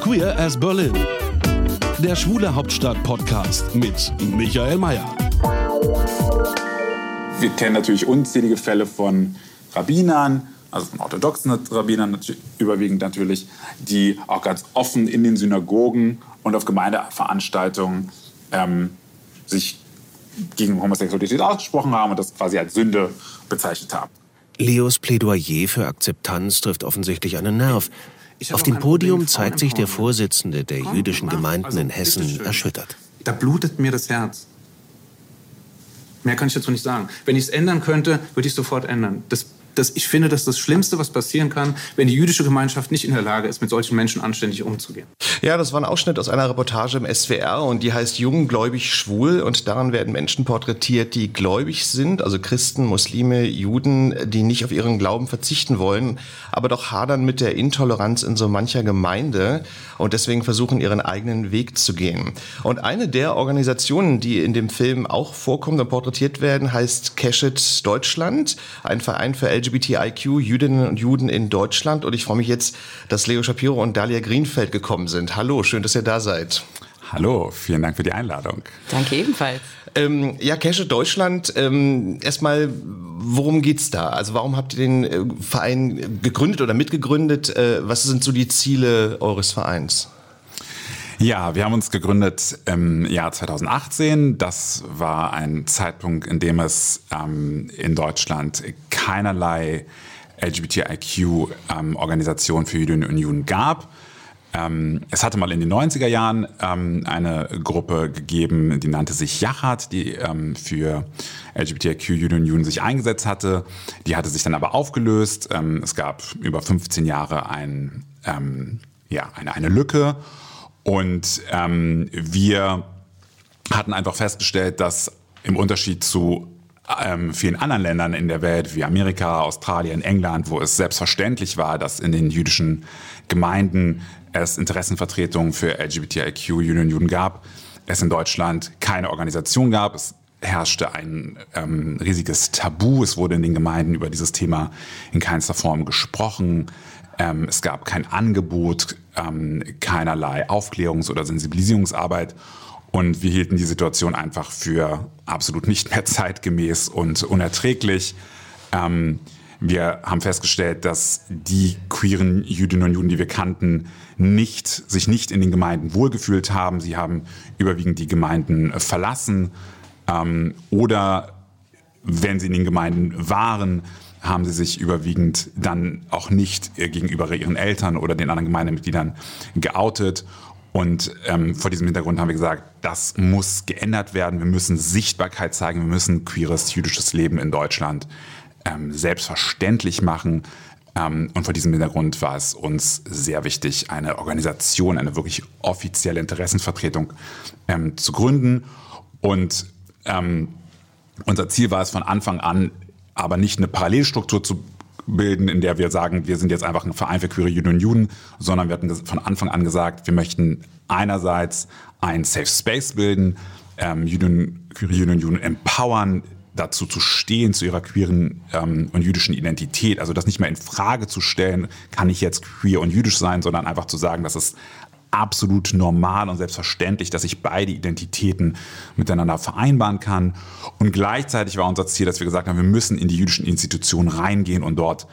Queer as Berlin. Der Schwule Hauptstadt-Podcast mit Michael Mayer. Wir kennen natürlich unzählige Fälle von Rabbinern, also von orthodoxen Rabbinern überwiegend natürlich, die auch ganz offen in den Synagogen und auf Gemeindeveranstaltungen ähm, sich gegen Homosexualität ausgesprochen haben und das quasi als Sünde bezeichnet haben. Leos Plädoyer für Akzeptanz trifft offensichtlich einen Nerv. Auf dem Podium zeigt sich der Vorsitzende der jüdischen Gemeinden in Hessen erschüttert. Da blutet mir das Herz. Mehr kann ich dazu nicht sagen. Wenn ich es ändern könnte, würde ich es sofort ändern. Das das, ich finde, das ist das Schlimmste, was passieren kann, wenn die jüdische Gemeinschaft nicht in der Lage ist, mit solchen Menschen anständig umzugehen. Ja, das war ein Ausschnitt aus einer Reportage im SWR und die heißt Jung, gläubig, schwul und daran werden Menschen porträtiert, die gläubig sind, also Christen, Muslime, Juden, die nicht auf ihren Glauben verzichten wollen, aber doch hadern mit der Intoleranz in so mancher Gemeinde und deswegen versuchen, ihren eigenen Weg zu gehen. Und eine der Organisationen, die in dem Film auch vorkommen und porträtiert werden, heißt Keshet Deutschland, ein Verein für LGBTIQ, Jüdinnen und Juden in Deutschland. Und ich freue mich jetzt, dass Leo Shapiro und Dalia Greenfeld gekommen sind. Hallo, schön, dass ihr da seid. Hallo, vielen Dank für die Einladung. Danke ebenfalls. Ähm, ja, Cache Deutschland, ähm, erstmal, worum geht's da? Also warum habt ihr den äh, Verein gegründet oder mitgegründet? Äh, was sind so die Ziele eures Vereins? Ja, wir haben uns gegründet im Jahr 2018. Das war ein Zeitpunkt, in dem es ähm, in Deutschland keinerlei LGBTIQ-Organisation ähm, für Jüdinnen und Juden gab. Ähm, es hatte mal in den 90er Jahren ähm, eine Gruppe gegeben, die nannte sich Yachat, die ähm, für LGBTIQ Juden und Juden sich eingesetzt hatte. Die hatte sich dann aber aufgelöst. Ähm, es gab über 15 Jahre ein, ähm, ja, eine, eine Lücke. Und ähm, wir hatten einfach festgestellt, dass im Unterschied zu ähm, vielen anderen Ländern in der Welt, wie Amerika, Australien, England, wo es selbstverständlich war, dass in den jüdischen Gemeinden es Interessenvertretungen für LGBTIQ Union Juden gab, es in Deutschland keine Organisation gab. Es herrschte ein ähm, riesiges Tabu. Es wurde in den Gemeinden über dieses Thema in keinster Form gesprochen. Ähm, es gab kein Angebot, ähm, keinerlei Aufklärungs- oder Sensibilisierungsarbeit. Und wir hielten die Situation einfach für absolut nicht mehr zeitgemäß und unerträglich. Ähm, wir haben festgestellt, dass die queeren Jüdinnen und Juden, die wir kannten, nicht, sich nicht in den Gemeinden wohlgefühlt haben. Sie haben überwiegend die Gemeinden verlassen ähm, oder wenn sie in den Gemeinden waren, haben sie sich überwiegend dann auch nicht gegenüber ihren Eltern oder den anderen Gemeindemitgliedern geoutet. Und ähm, vor diesem Hintergrund haben wir gesagt, das muss geändert werden. Wir müssen Sichtbarkeit zeigen. Wir müssen queeres jüdisches Leben in Deutschland ähm, selbstverständlich machen. Ähm, und vor diesem Hintergrund war es uns sehr wichtig, eine Organisation, eine wirklich offizielle Interessenvertretung ähm, zu gründen. Und ähm, unser Ziel war es von Anfang an, aber nicht eine Parallelstruktur zu bilden, in der wir sagen, wir sind jetzt einfach ein Verein für queere Juden und Juden, sondern wir hatten von Anfang an gesagt, wir möchten einerseits ein Safe Space bilden, ähm, Juden, queere Juden und Juden empowern, dazu zu stehen, zu ihrer queeren ähm, und jüdischen Identität. Also das nicht mehr in Frage zu stellen, kann ich jetzt queer und jüdisch sein, sondern einfach zu sagen, dass es absolut normal und selbstverständlich, dass ich beide Identitäten miteinander vereinbaren kann. Und gleichzeitig war unser Ziel, dass wir gesagt haben, wir müssen in die jüdischen Institutionen reingehen und dort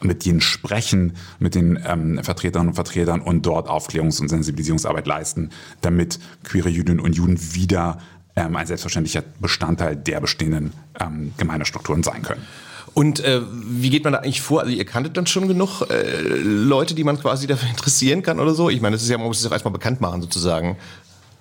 mit denen sprechen, mit den ähm, Vertreterinnen und Vertretern und dort Aufklärungs- und Sensibilisierungsarbeit leisten, damit queere Jüdinnen und Juden wieder ähm, ein selbstverständlicher Bestandteil der bestehenden ähm, Gemeindestrukturen sein können. Und äh, wie geht man da eigentlich vor? Also ihr kanntet dann schon genug äh, Leute, die man quasi dafür interessieren kann oder so? Ich meine, das ist ja, man muss es auch erstmal bekannt machen sozusagen.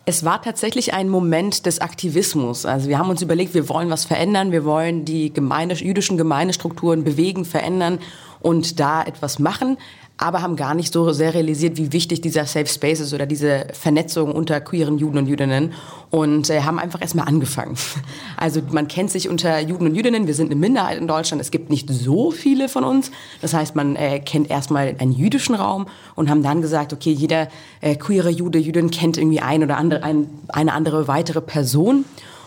Es war tatsächlich ein Moment des Aktivismus. Also wir haben uns überlegt, wir wollen was verändern, wir wollen die Gemeinde, jüdischen Gemeindestrukturen bewegen, verändern und da etwas machen aber haben gar nicht so sehr realisiert, wie wichtig dieser Safe Space ist oder diese Vernetzung unter queeren Juden und Jüdinnen und äh, haben einfach erstmal angefangen. Also man kennt sich unter Juden und Jüdinnen, wir sind eine Minderheit in Deutschland, es gibt nicht so viele von uns. Das heißt, man äh, kennt erstmal einen jüdischen Raum und haben dann gesagt, okay, jeder äh, queere Jude, Jüdin kennt irgendwie ein oder andere, ein, eine andere weitere Person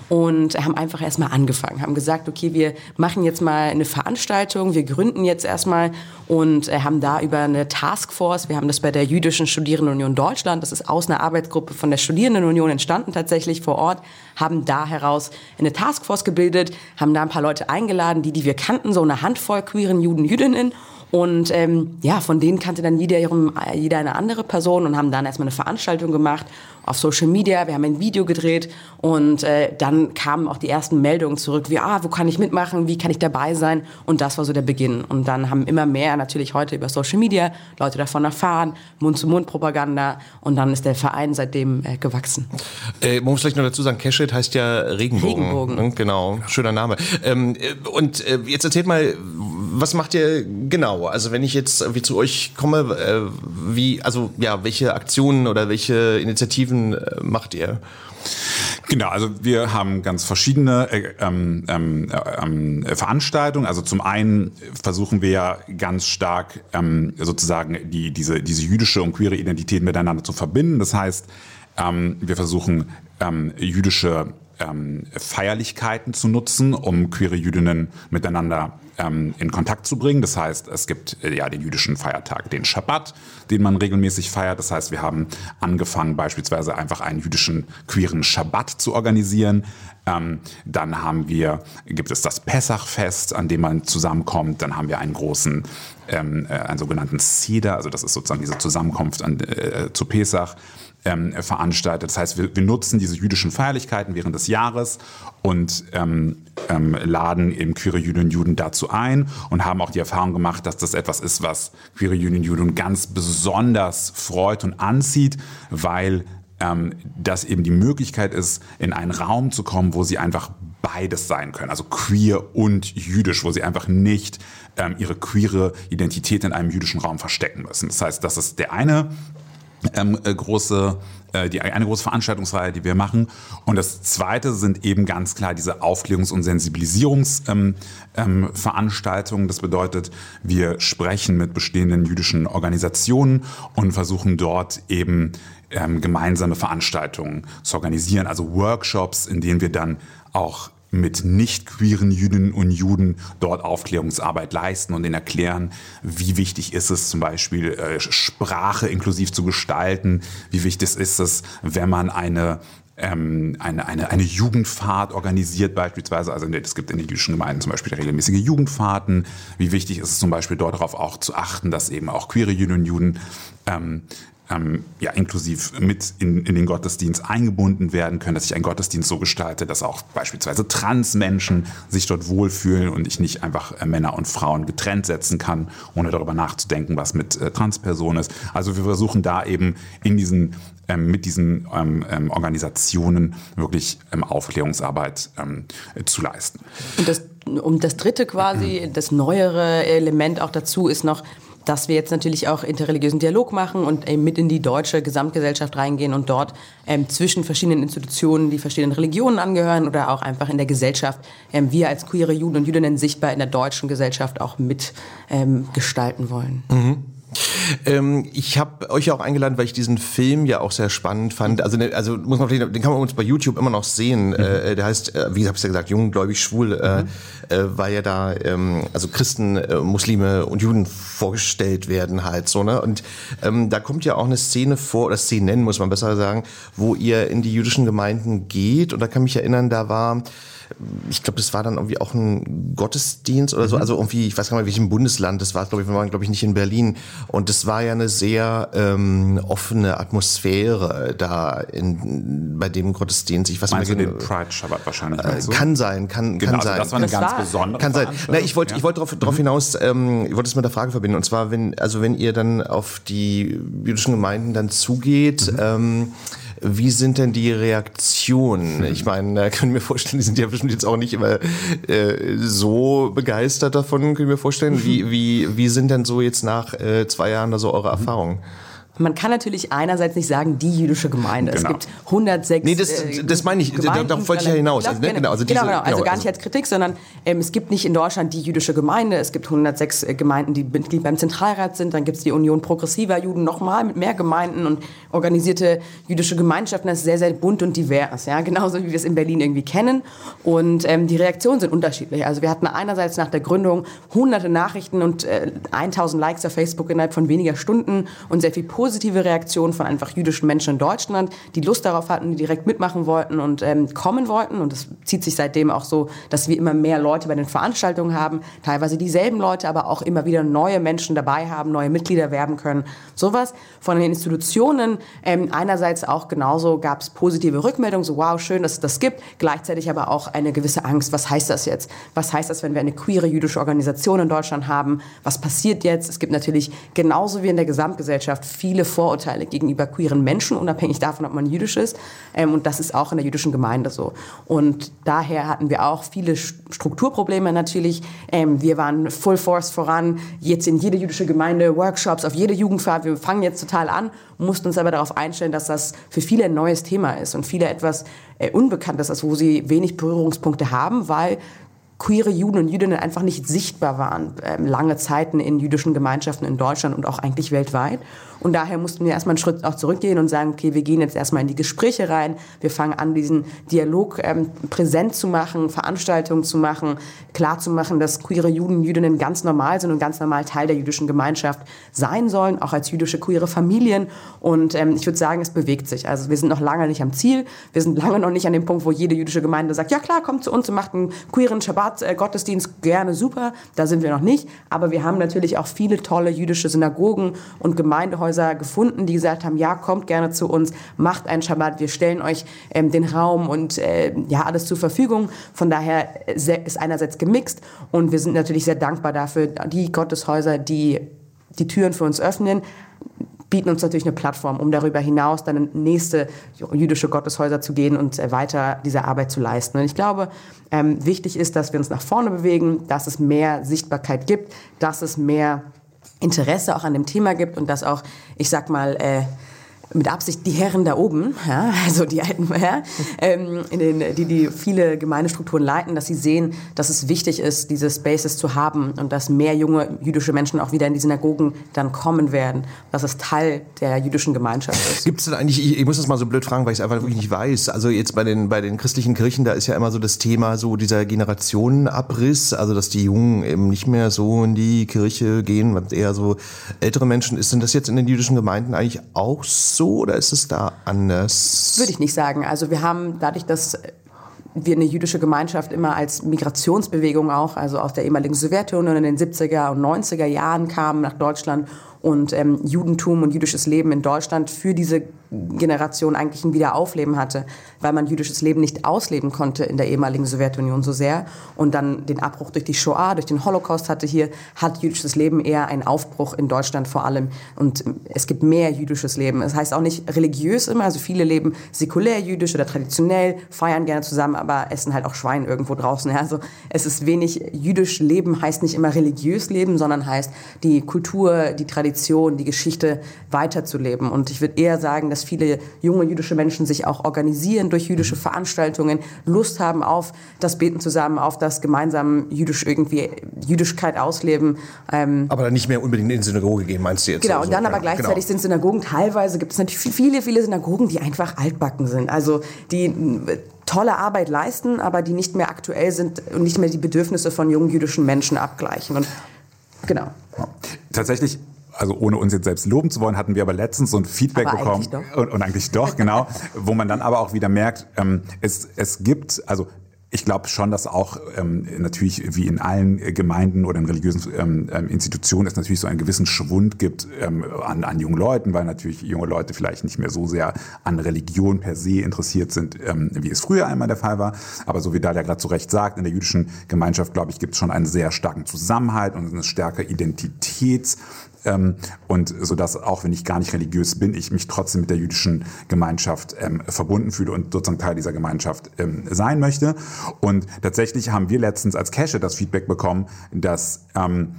und haben einfach erstmal angefangen, haben gesagt, okay, wir machen jetzt mal eine Veranstaltung, wir gründen jetzt erstmal und äh, haben da über eine Taskforce, wir haben das bei der Jüdischen Studierendenunion Deutschland, das ist aus einer Arbeitsgruppe von der Studierendenunion entstanden tatsächlich vor Ort, haben da heraus eine Taskforce gebildet, haben da ein paar Leute eingeladen, die, die wir kannten, so eine Handvoll queeren Juden, Jüdinnen und ähm, ja, von denen kannte dann jeder, jeder eine andere Person und haben dann erstmal eine Veranstaltung gemacht auf Social Media. Wir haben ein Video gedreht und äh, dann kamen auch die ersten Meldungen zurück, wie, ah, wo kann ich mitmachen, wie kann ich dabei sein? Und das war so der Beginn. Und dann haben immer mehr natürlich heute über Social Media Leute davon erfahren, Mund-zu-Mund-Propaganda und dann ist der Verein seitdem äh, gewachsen. Äh, man muss vielleicht noch dazu sagen, Cashit heißt ja Regenbogen. Regenbogen. Ne? Genau, schöner Name. Ähm, äh, und äh, jetzt erzählt mal, was macht ihr genau? Also wenn ich jetzt wie zu euch komme, äh, wie, also ja, welche Aktionen oder welche Initiativen äh, macht ihr? Genau, also wir haben ganz verschiedene äh, ähm, ähm, ähm, Veranstaltungen. Also zum einen versuchen wir ja ganz stark ähm, sozusagen die, diese, diese jüdische und queere Identität miteinander zu verbinden. Das heißt, ähm, wir versuchen ähm, jüdische Feierlichkeiten zu nutzen, um queere Jüdinnen miteinander ähm, in Kontakt zu bringen. Das heißt, es gibt äh, ja den jüdischen Feiertag, den Schabbat, den man regelmäßig feiert. Das heißt, wir haben angefangen, beispielsweise einfach einen jüdischen queeren Schabbat zu organisieren. Ähm, dann haben wir, gibt es das Pessachfest, an dem man zusammenkommt. Dann haben wir einen großen, ähm, äh, einen sogenannten Seder, also das ist sozusagen diese Zusammenkunft an, äh, zu Pesach ähm, veranstaltet. Das heißt, wir, wir, nutzen diese jüdischen Feierlichkeiten während des Jahres und ähm, ähm, laden eben queere Jüdinnen und Juden dazu ein und haben auch die Erfahrung gemacht, dass das etwas ist, was queere Jüdinnen und Juden ganz besonders freut und anzieht, weil ähm, das eben die Möglichkeit ist, in einen Raum zu kommen, wo sie einfach beides sein können, also queer und jüdisch, wo sie einfach nicht ähm, ihre queere Identität in einem jüdischen Raum verstecken müssen. Das heißt, das ist der eine ähm, äh, große äh, die, eine große Veranstaltungsreihe, die wir machen. Und das zweite sind eben ganz klar diese Aufklärungs- und Sensibilisierungsveranstaltungen. Ähm, ähm, das bedeutet, wir sprechen mit bestehenden jüdischen Organisationen und versuchen dort eben ähm, gemeinsame Veranstaltungen zu organisieren, also Workshops, in denen wir dann auch mit nicht queeren Jüdinnen und Juden dort Aufklärungsarbeit leisten und ihnen erklären, wie wichtig ist es zum Beispiel äh, Sprache inklusiv zu gestalten, wie wichtig ist es, wenn man eine ähm, eine, eine, eine Jugendfahrt organisiert beispielsweise. Also es gibt in den jüdischen Gemeinden zum Beispiel regelmäßige Jugendfahrten. Wie wichtig ist es zum Beispiel dort darauf auch zu achten, dass eben auch queere Jüdinnen und Juden ähm, ähm, ja, inklusiv mit in, in den Gottesdienst eingebunden werden können, dass ich einen Gottesdienst so gestalte, dass auch beispielsweise Transmenschen sich dort wohlfühlen und ich nicht einfach äh, Männer und Frauen getrennt setzen kann, ohne darüber nachzudenken, was mit äh, Transpersonen ist. Also wir versuchen da eben in diesen ähm, mit diesen ähm, ähm Organisationen wirklich ähm, Aufklärungsarbeit ähm, zu leisten. Und das, um das dritte quasi, das neuere Element auch dazu ist noch, dass wir jetzt natürlich auch interreligiösen Dialog machen und eben mit in die deutsche Gesamtgesellschaft reingehen und dort ähm, zwischen verschiedenen Institutionen, die verschiedenen Religionen angehören oder auch einfach in der Gesellschaft, ähm, wir als queere Juden und Jüdinnen sichtbar in der deutschen Gesellschaft auch mitgestalten ähm, wollen. Mhm. Ähm, ich habe euch ja auch eingeladen, weil ich diesen Film ja auch sehr spannend fand. Also, ne, also muss man den kann man uns bei YouTube immer noch sehen. Mhm. Äh, der heißt, äh, wie habe ich ja gesagt, jung, gläubig, schwul, äh, mhm. äh, weil ja da ähm, also Christen, äh, Muslime und Juden vorgestellt werden halt so ne. Und ähm, da kommt ja auch eine Szene vor oder Szenen muss man besser sagen, wo ihr in die jüdischen Gemeinden geht. Und da kann mich erinnern, da war ich glaube, das war dann irgendwie auch ein Gottesdienst oder so, mhm. also irgendwie, ich weiß gar nicht welchem Bundesland das war, glaube ich, wir waren, glaube ich, nicht in Berlin. Und das war ja eine sehr ähm, offene Atmosphäre da in, bei dem Gottesdienst. Ich weiß Meinst nicht, du den Pride Shabbat wahrscheinlich? Äh, so? Kann sein, kann, genau, kann also sein. Das war eine das ganz war, besondere Kann sein. Na, ich wollte, ja. ich wollte darauf, darauf mhm. hinaus, ähm, ich wollte es mit der Frage verbinden. Und zwar, wenn, also wenn ihr dann auf die jüdischen Gemeinden dann zugeht, mhm. ähm, Wie sind denn die Reaktionen? Ich meine, da können wir vorstellen, die sind ja bestimmt jetzt auch nicht immer äh, so begeistert davon, können wir vorstellen. Wie, wie, wie sind denn so jetzt nach äh, zwei Jahren da so eure Erfahrungen? Man kann natürlich einerseits nicht sagen, die jüdische Gemeinde. Genau. Es gibt 106 Nee, das, äh, das meine ich, Gemeinden, darauf wollte ich ja hinaus. Genau, Also, ne, genau, also genau, diese- genau, also genau, gar also- nicht als Kritik, sondern ähm, es gibt nicht in Deutschland die jüdische Gemeinde. Es gibt 106 äh, Gemeinden, die Mitglied beim Zentralrat sind. Dann gibt es die Union Progressiver Juden nochmal mit mehr Gemeinden und organisierte jüdische Gemeinschaften. Das ist sehr, sehr bunt und divers. Ja? Genauso wie wir es in Berlin irgendwie kennen. Und ähm, die Reaktionen sind unterschiedlich. Also wir hatten einerseits nach der Gründung hunderte Nachrichten und äh, 1000 Likes auf Facebook innerhalb von weniger Stunden und sehr viel positive Reaktionen von einfach jüdischen Menschen in Deutschland, die Lust darauf hatten, die direkt mitmachen wollten und ähm, kommen wollten. Und es zieht sich seitdem auch so, dass wir immer mehr Leute bei den Veranstaltungen haben, teilweise dieselben Leute, aber auch immer wieder neue Menschen dabei haben, neue Mitglieder werben können. Sowas von den Institutionen ähm, einerseits auch genauso gab es positive Rückmeldungen, so wow, schön, dass es das gibt, gleichzeitig aber auch eine gewisse Angst. Was heißt das jetzt? Was heißt das, wenn wir eine queere jüdische Organisation in Deutschland haben? Was passiert jetzt? Es gibt natürlich genauso wie in der Gesamtgesellschaft viele Vorurteile gegenüber queeren Menschen, unabhängig davon, ob man jüdisch ist. Ähm, und das ist auch in der jüdischen Gemeinde so. Und daher hatten wir auch viele Strukturprobleme natürlich. Ähm, wir waren full force voran, jetzt in jede jüdische Gemeinde, Workshops, auf jede Jugendfahrt. Wir fangen jetzt total an, mussten uns aber darauf einstellen, dass das für viele ein neues Thema ist und viele etwas äh, Unbekanntes ist, wo sie wenig Berührungspunkte haben, weil queere Juden und Jüdinnen einfach nicht sichtbar waren, ähm, lange Zeiten in jüdischen Gemeinschaften in Deutschland und auch eigentlich weltweit. Und daher mussten wir erstmal einen Schritt auch zurückgehen und sagen, okay, wir gehen jetzt erstmal in die Gespräche rein, wir fangen an, diesen Dialog ähm, präsent zu machen, Veranstaltungen zu machen, klar zu machen, dass queere Juden und Jüdinnen ganz normal sind und ganz normal Teil der jüdischen Gemeinschaft sein sollen, auch als jüdische queere Familien. Und ähm, ich würde sagen, es bewegt sich. Also wir sind noch lange nicht am Ziel, wir sind lange noch nicht an dem Punkt, wo jede jüdische Gemeinde sagt, ja klar, kommt zu uns und macht einen queeren Schabbat-Gottesdienst, gerne super. Da sind wir noch nicht. Aber wir haben natürlich auch viele tolle jüdische Synagogen und Gemeindehäuser gefunden, die gesagt haben, ja, kommt gerne zu uns, macht einen Schabbat, wir stellen euch ähm, den Raum und äh, ja, alles zur Verfügung. Von daher äh, ist einerseits gemixt und wir sind natürlich sehr dankbar dafür, die Gotteshäuser, die die Türen für uns öffnen, bieten uns natürlich eine Plattform, um darüber hinaus dann in nächste jüdische Gotteshäuser zu gehen und äh, weiter diese Arbeit zu leisten. Und ich glaube, ähm, wichtig ist, dass wir uns nach vorne bewegen, dass es mehr Sichtbarkeit gibt, dass es mehr Interesse auch an dem Thema gibt und dass auch, ich sag mal, äh, mit Absicht die Herren da oben, ja, also die alten Herren, ähm, den, die, die viele Gemeindestrukturen leiten, dass sie sehen, dass es wichtig ist, diese Spaces zu haben und dass mehr junge jüdische Menschen auch wieder in die Synagogen dann kommen werden, dass es Teil der jüdischen Gemeinschaft ist. Gibt es denn eigentlich, ich, ich muss das mal so blöd fragen, weil ich es einfach wirklich nicht weiß. Also jetzt bei den, bei den christlichen Kirchen, da ist ja immer so das Thema so dieser Generationenabriss, also dass die Jungen eben nicht mehr so in die Kirche gehen, eher so ältere Menschen. Ist denn das jetzt in den jüdischen Gemeinden eigentlich auch so oder ist es da anders? Würde ich nicht sagen. Also wir haben dadurch, dass wir eine jüdische Gemeinschaft immer als Migrationsbewegung auch, also aus der ehemaligen Sowjetunion in den 70er und 90er Jahren kamen nach Deutschland und ähm, Judentum und jüdisches Leben in Deutschland für diese Generation eigentlich ein Wiederaufleben hatte, weil man jüdisches Leben nicht ausleben konnte in der ehemaligen Sowjetunion so sehr und dann den Abbruch durch die Shoah, durch den Holocaust hatte hier, hat jüdisches Leben eher einen Aufbruch in Deutschland vor allem und es gibt mehr jüdisches Leben. Es heißt auch nicht religiös immer, also viele leben säkulär jüdisch oder traditionell, feiern gerne zusammen, aber essen halt auch Schwein irgendwo draußen. Ja? Also es ist wenig jüdisch Leben heißt nicht immer religiös leben, sondern heißt die Kultur, die Tradition, die Geschichte weiterzuleben. Und ich würde eher sagen, dass viele junge jüdische Menschen sich auch organisieren durch jüdische Veranstaltungen, Lust haben auf das Beten zusammen, auf das gemeinsam jüdisch irgendwie Jüdischkeit ausleben. Ähm, Aber dann nicht mehr unbedingt in die Synagoge gehen, meinst du jetzt? Genau, Also, und dann aber ja, gleichzeitig genau. sind Synagogen, teilweise gibt es natürlich viele, viele Synagogen, die einfach altbacken sind. Also die tolle Arbeit leisten, aber die nicht mehr aktuell sind und nicht mehr die Bedürfnisse von jungen jüdischen Menschen abgleichen. Und genau. Tatsächlich, also ohne uns jetzt selbst loben zu wollen, hatten wir aber letztens so ein Feedback Aber bekommen. eigentlich doch. Und, und eigentlich doch, genau. wo man dann aber auch wieder merkt, ähm, es, es gibt, also ich glaube schon, dass auch ähm, natürlich wie in allen äh, Gemeinden oder in religiösen ähm, ähm, Institutionen es natürlich so einen gewissen Schwund gibt ähm, an, an jungen Leuten, weil natürlich junge Leute vielleicht nicht mehr so sehr an Religion per se interessiert sind, ähm, wie es früher einmal der Fall war. Aber so wie Dalia gerade zu Recht sagt, in der jüdischen Gemeinschaft, glaube ich, gibt es schon einen sehr starken Zusammenhalt und eine stärkere Identitäts Ähm, und so dass auch wenn ich gar nicht religiös bin, ich mich trotzdem mit der jüdischen Gemeinschaft ähm, verbunden fühle und sozusagen Teil dieser Gemeinschaft ähm, sein möchte. Und tatsächlich haben wir letztens als Cache das Feedback bekommen, dass ähm,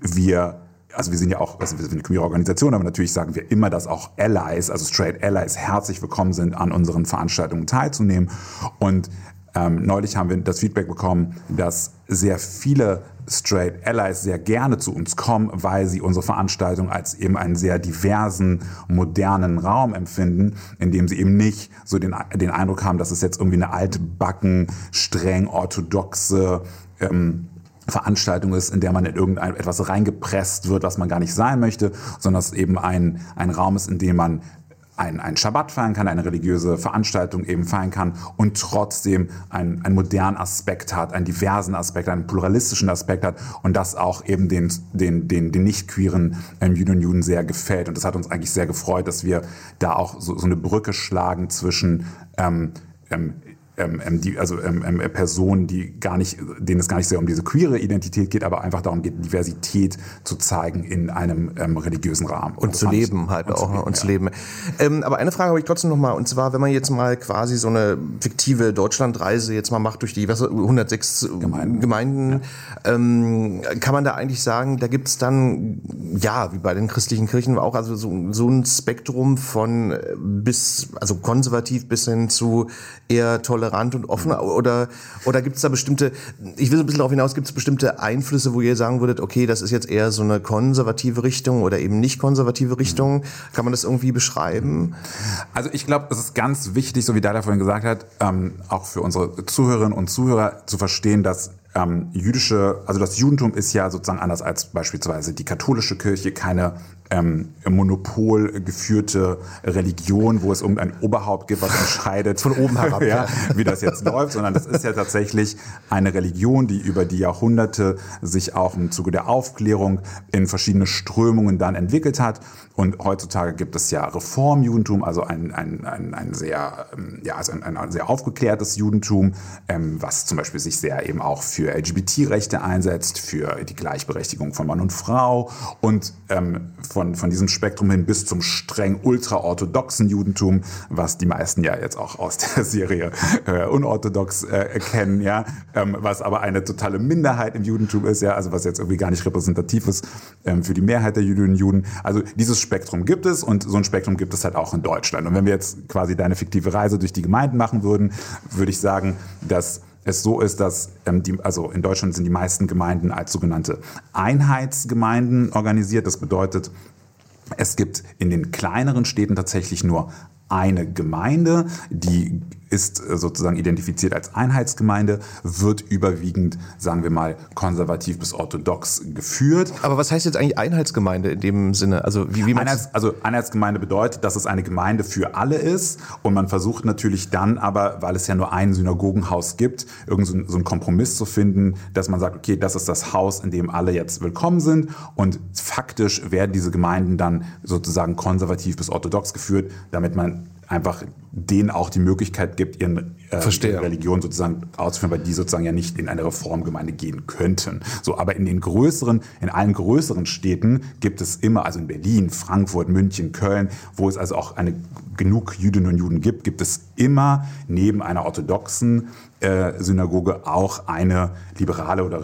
wir also wir sind ja auch, also wir sind eine queere Organisation, aber natürlich sagen wir immer, dass auch Allies, also Straight Allies, herzlich willkommen sind, an unseren Veranstaltungen teilzunehmen. Und ähm, neulich haben wir das Feedback bekommen, dass sehr viele Straight Allies sehr gerne zu uns kommen, weil sie unsere Veranstaltung als eben einen sehr diversen, modernen Raum empfinden, in dem sie eben nicht so den, den Eindruck haben, dass es jetzt irgendwie eine altbacken, streng orthodoxe ähm, Veranstaltung ist, in der man in irgendein etwas reingepresst wird, was man gar nicht sein möchte, sondern es eben ein, ein Raum ist, in dem man ein, ein Schabbat feiern kann, eine religiöse Veranstaltung eben feiern kann und trotzdem einen, einen modernen Aspekt hat, einen diversen Aspekt, einen pluralistischen Aspekt hat und das auch eben den, den, den, den nicht-queeren ähm, Juden und Juden sehr gefällt. Und das hat uns eigentlich sehr gefreut, dass wir da auch so, so eine Brücke schlagen zwischen ähm, ähm, ähm, ähm, die, also ähm, ähm, Personen, die gar nicht, denen es gar nicht sehr um diese queere Identität geht, aber einfach darum geht, Diversität zu zeigen in einem ähm, religiösen Rahmen. Und, und zu leben halt und auch, zu leben, und zu leben. Ähm, aber eine Frage habe ich trotzdem noch mal, und zwar, wenn man jetzt mal quasi so eine fiktive Deutschlandreise jetzt mal macht durch die was, 106 Gemeinden, Gemeinden ja. ähm, kann man da eigentlich sagen, da gibt es dann, ja, wie bei den christlichen Kirchen auch, also so, so ein Spektrum von bis, also konservativ bis hin zu eher tolerant tolerant und offen? Oder, oder gibt es da bestimmte, ich will so ein bisschen darauf hinaus, gibt es bestimmte Einflüsse, wo ihr sagen würdet, okay, das ist jetzt eher so eine konservative Richtung oder eben nicht konservative Richtung? Kann man das irgendwie beschreiben? Also ich glaube, es ist ganz wichtig, so wie Dada vorhin gesagt hat, ähm, auch für unsere Zuhörerinnen und Zuhörer zu verstehen, dass ähm, jüdische, also das Judentum ist ja sozusagen anders als beispielsweise die katholische Kirche keine ähm, Monopol geführte Religion, wo es irgendein Oberhaupt gibt, was entscheidet von oben herab, ja, wie das jetzt läuft, sondern das ist ja tatsächlich eine Religion, die über die Jahrhunderte sich auch im Zuge der Aufklärung in verschiedene Strömungen dann entwickelt hat. Und heutzutage gibt es ja Reformjudentum, also ein, ein, ein, ein sehr, ähm, ja, also ein, ein sehr aufgeklärtes Judentum, ähm, was zum Beispiel sich sehr eben auch für LGBT-Rechte einsetzt, für die Gleichberechtigung von Mann und Frau und ähm, von, von diesem Spektrum hin bis zum streng ultraorthodoxen Judentum, was die meisten ja jetzt auch aus der Serie äh, unorthodox äh, kennen, ja, ähm, was aber eine totale Minderheit im Judentum ist, ja, also was jetzt irgendwie gar nicht repräsentativ ist ähm, für die Mehrheit der Jüdinnen und Juden. Also dieses Spektrum gibt es und so ein Spektrum gibt es halt auch in Deutschland. Und wenn wir jetzt quasi deine fiktive Reise durch die Gemeinden machen würden, würde ich sagen, dass es so ist, dass ähm, die, also in Deutschland sind die meisten Gemeinden als sogenannte Einheitsgemeinden organisiert. Das bedeutet, es gibt in den kleineren Städten tatsächlich nur eine Gemeinde, die ist äh, sozusagen identifiziert als Einheitsgemeinde, wird überwiegend, sagen wir mal, konservativ bis orthodox geführt. Aber was heißt jetzt eigentlich Einheitsgemeinde in dem Sinne? Also, wie, wie Einheits, also Einheitsgemeinde bedeutet, dass es eine Gemeinde für alle ist und man versucht natürlich dann aber, weil es ja nur ein Synagogenhaus gibt, irgend so, so einen Kompromiss zu finden, dass man sagt, okay, das ist das Haus, in dem alle jetzt willkommen sind und faktisch werden diese Gemeinden dann sozusagen konservativ bis orthodox geführt, damit man einfach denen auch die Möglichkeit gibt, ihren, äh, ihre Religion sozusagen auszuführen, weil die sozusagen ja nicht in eine Reformgemeinde gehen könnten. So, aber in den größeren, in allen größeren Städten gibt es immer, also in Berlin, Frankfurt, München, Köln, wo es also auch eine genug Jüdinnen und Juden gibt, gibt es immer neben einer orthodoxen äh, Synagoge auch eine liberale oder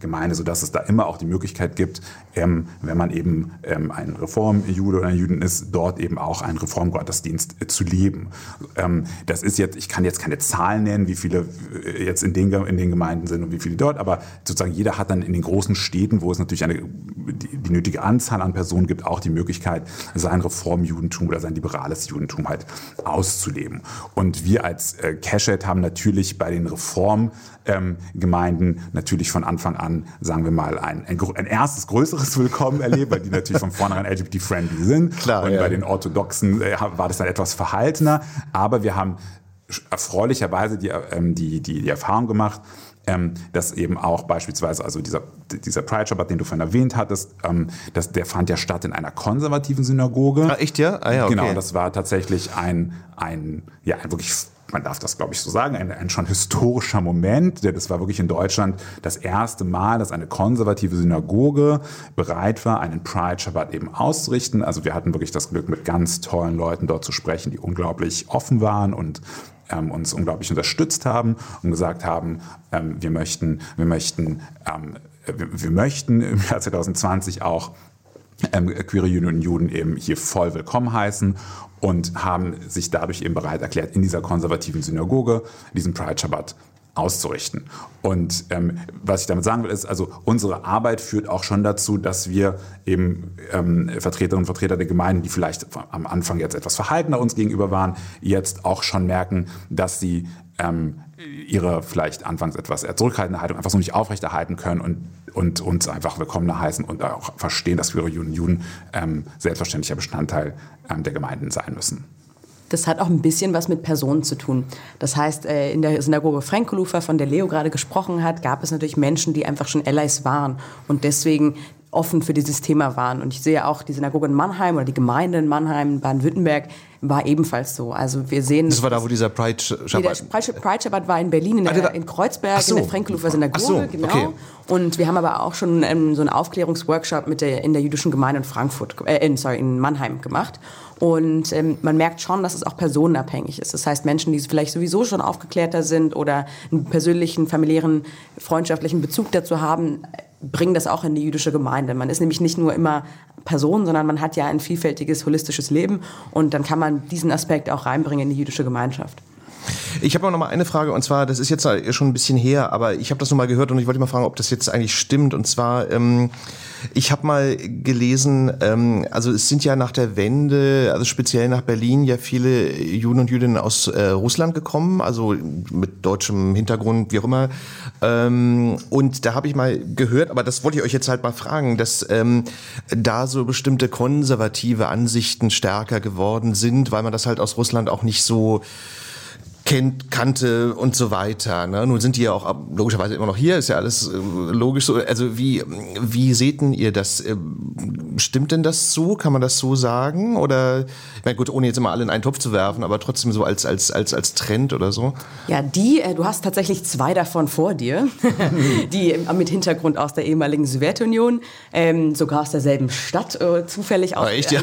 Reformgemeinde, sodass es da immer auch die Möglichkeit gibt, ähm, wenn man eben ähm, ein Reformjude oder ein Juden ist, dort eben auch einen Reformgottesdienst äh, zu leben. Ähm, das ist jetzt, ich kann jetzt keine Zahlen nennen, wie viele äh, jetzt in den, in den Gemeinden sind und wie viele dort, aber sozusagen jeder hat dann in den großen Städten, wo es natürlich eine, die, die nötige Anzahl an Personen gibt, auch die Möglichkeit, sein Reformjudentum oder sein liberales Judentum halt auszuleben. Und wir als äh, Keshet haben natürlich bei den Reformgemeinden ähm, natürlich von Anfang an, sagen wir mal, ein, ein, ein erstes größeres Willkommen erlebt, weil die natürlich von vornherein LGBT-friendly sind. Klar, und ja. bei den Orthodoxen äh, war das dann etwas verhaltener. Aber wir haben erfreulicherweise die, ähm, die, die, die Erfahrung gemacht, ähm, dass eben auch beispielsweise, also dieser, dieser Pride Shabbat, den du vorhin erwähnt hattest, ähm, das, der fand ja statt in einer konservativen Synagoge. Ah, echt, ja? Ah, ja okay. Genau, das war tatsächlich ein, ein, ja, ein wirklich man darf das glaube ich so sagen, ein, ein schon historischer Moment. Das war wirklich in Deutschland das erste Mal, dass eine konservative Synagoge bereit war, einen Pride Shabbat eben auszurichten. Also wir hatten wirklich das Glück, mit ganz tollen Leuten dort zu sprechen, die unglaublich offen waren und ähm, uns unglaublich unterstützt haben und gesagt haben, ähm, wir möchten, wir möchten, ähm, wir, wir, möchten im Jahr 2020 auch ähm, queere Juden und Juden eben hier voll willkommen heißen und haben sich dadurch eben bereit erklärt, in dieser konservativen Synagoge diesen Pride Shabbat auszurichten. Und ähm, was ich damit sagen will, ist, also unsere Arbeit führt auch schon dazu, dass wir eben ähm, Vertreterinnen und Vertreter der Gemeinden, die vielleicht am Anfang jetzt etwas verhaltener uns gegenüber waren, jetzt auch schon merken, dass sie ähm, ihre vielleicht anfangs etwas zurückhaltende Haltung einfach so nicht aufrechterhalten können und, und uns einfach willkommen heißen und auch verstehen, dass wir Juden Juden ähm, selbstverständlicher Bestandteil ähm, der Gemeinden sein müssen. Das hat auch ein bisschen was mit Personen zu tun. Das heißt, äh, in der Synagoge Frankolufer, von der Leo gerade gesprochen hat, gab es natürlich Menschen, die einfach schon Allies waren und deswegen offen für dieses Thema waren. Und ich sehe auch die Synagoge in Mannheim oder die Gemeinde in Mannheim, Baden-Württemberg, war ebenfalls so. Also wir sehen. Das war da, wo dieser Pride Shabbat. Nee, der Pride Shabbat war in Berlin, in, der, ah, in Kreuzberg, so. in der Frankelufer Synagoge, so, genau. Okay. Und wir haben aber auch schon ähm, so einen Aufklärungsworkshop mit der, in der jüdischen Gemeinde in Frankfurt, äh, in, sorry, in Mannheim gemacht. Und ähm, man merkt schon, dass es auch personenabhängig ist. Das heißt, Menschen, die vielleicht sowieso schon aufgeklärter sind oder einen persönlichen, familiären, freundschaftlichen Bezug dazu haben, bringen das auch in die jüdische Gemeinde. Man ist nämlich nicht nur immer Person, sondern man hat ja ein vielfältiges, holistisches Leben und dann kann man diesen Aspekt auch reinbringen in die jüdische Gemeinschaft. Ich habe noch mal eine Frage und zwar, das ist jetzt schon ein bisschen her, aber ich habe das noch mal gehört und ich wollte mal fragen, ob das jetzt eigentlich stimmt. Und zwar, ähm, ich habe mal gelesen, ähm, also es sind ja nach der Wende, also speziell nach Berlin, ja viele Juden und Jüdinnen aus äh, Russland gekommen, also mit deutschem Hintergrund, wie auch immer. Ähm, und da habe ich mal gehört, aber das wollte ich euch jetzt halt mal fragen, dass ähm, da so bestimmte konservative Ansichten stärker geworden sind, weil man das halt aus Russland auch nicht so kennt, kannte und so weiter. Ne? Nun sind die ja auch logischerweise immer noch hier, ist ja alles äh, logisch so. Also wie, wie seht denn ihr das? Äh, stimmt denn das so? Kann man das so sagen? Oder, ich meine, gut, ohne jetzt immer alle in einen Topf zu werfen, aber trotzdem so als, als, als, als Trend oder so? Ja, die, äh, du hast tatsächlich zwei davon vor dir, die mit Hintergrund aus der ehemaligen Sowjetunion, ähm, sogar aus derselben Stadt, äh, zufällig auch. Ah, echt, ja?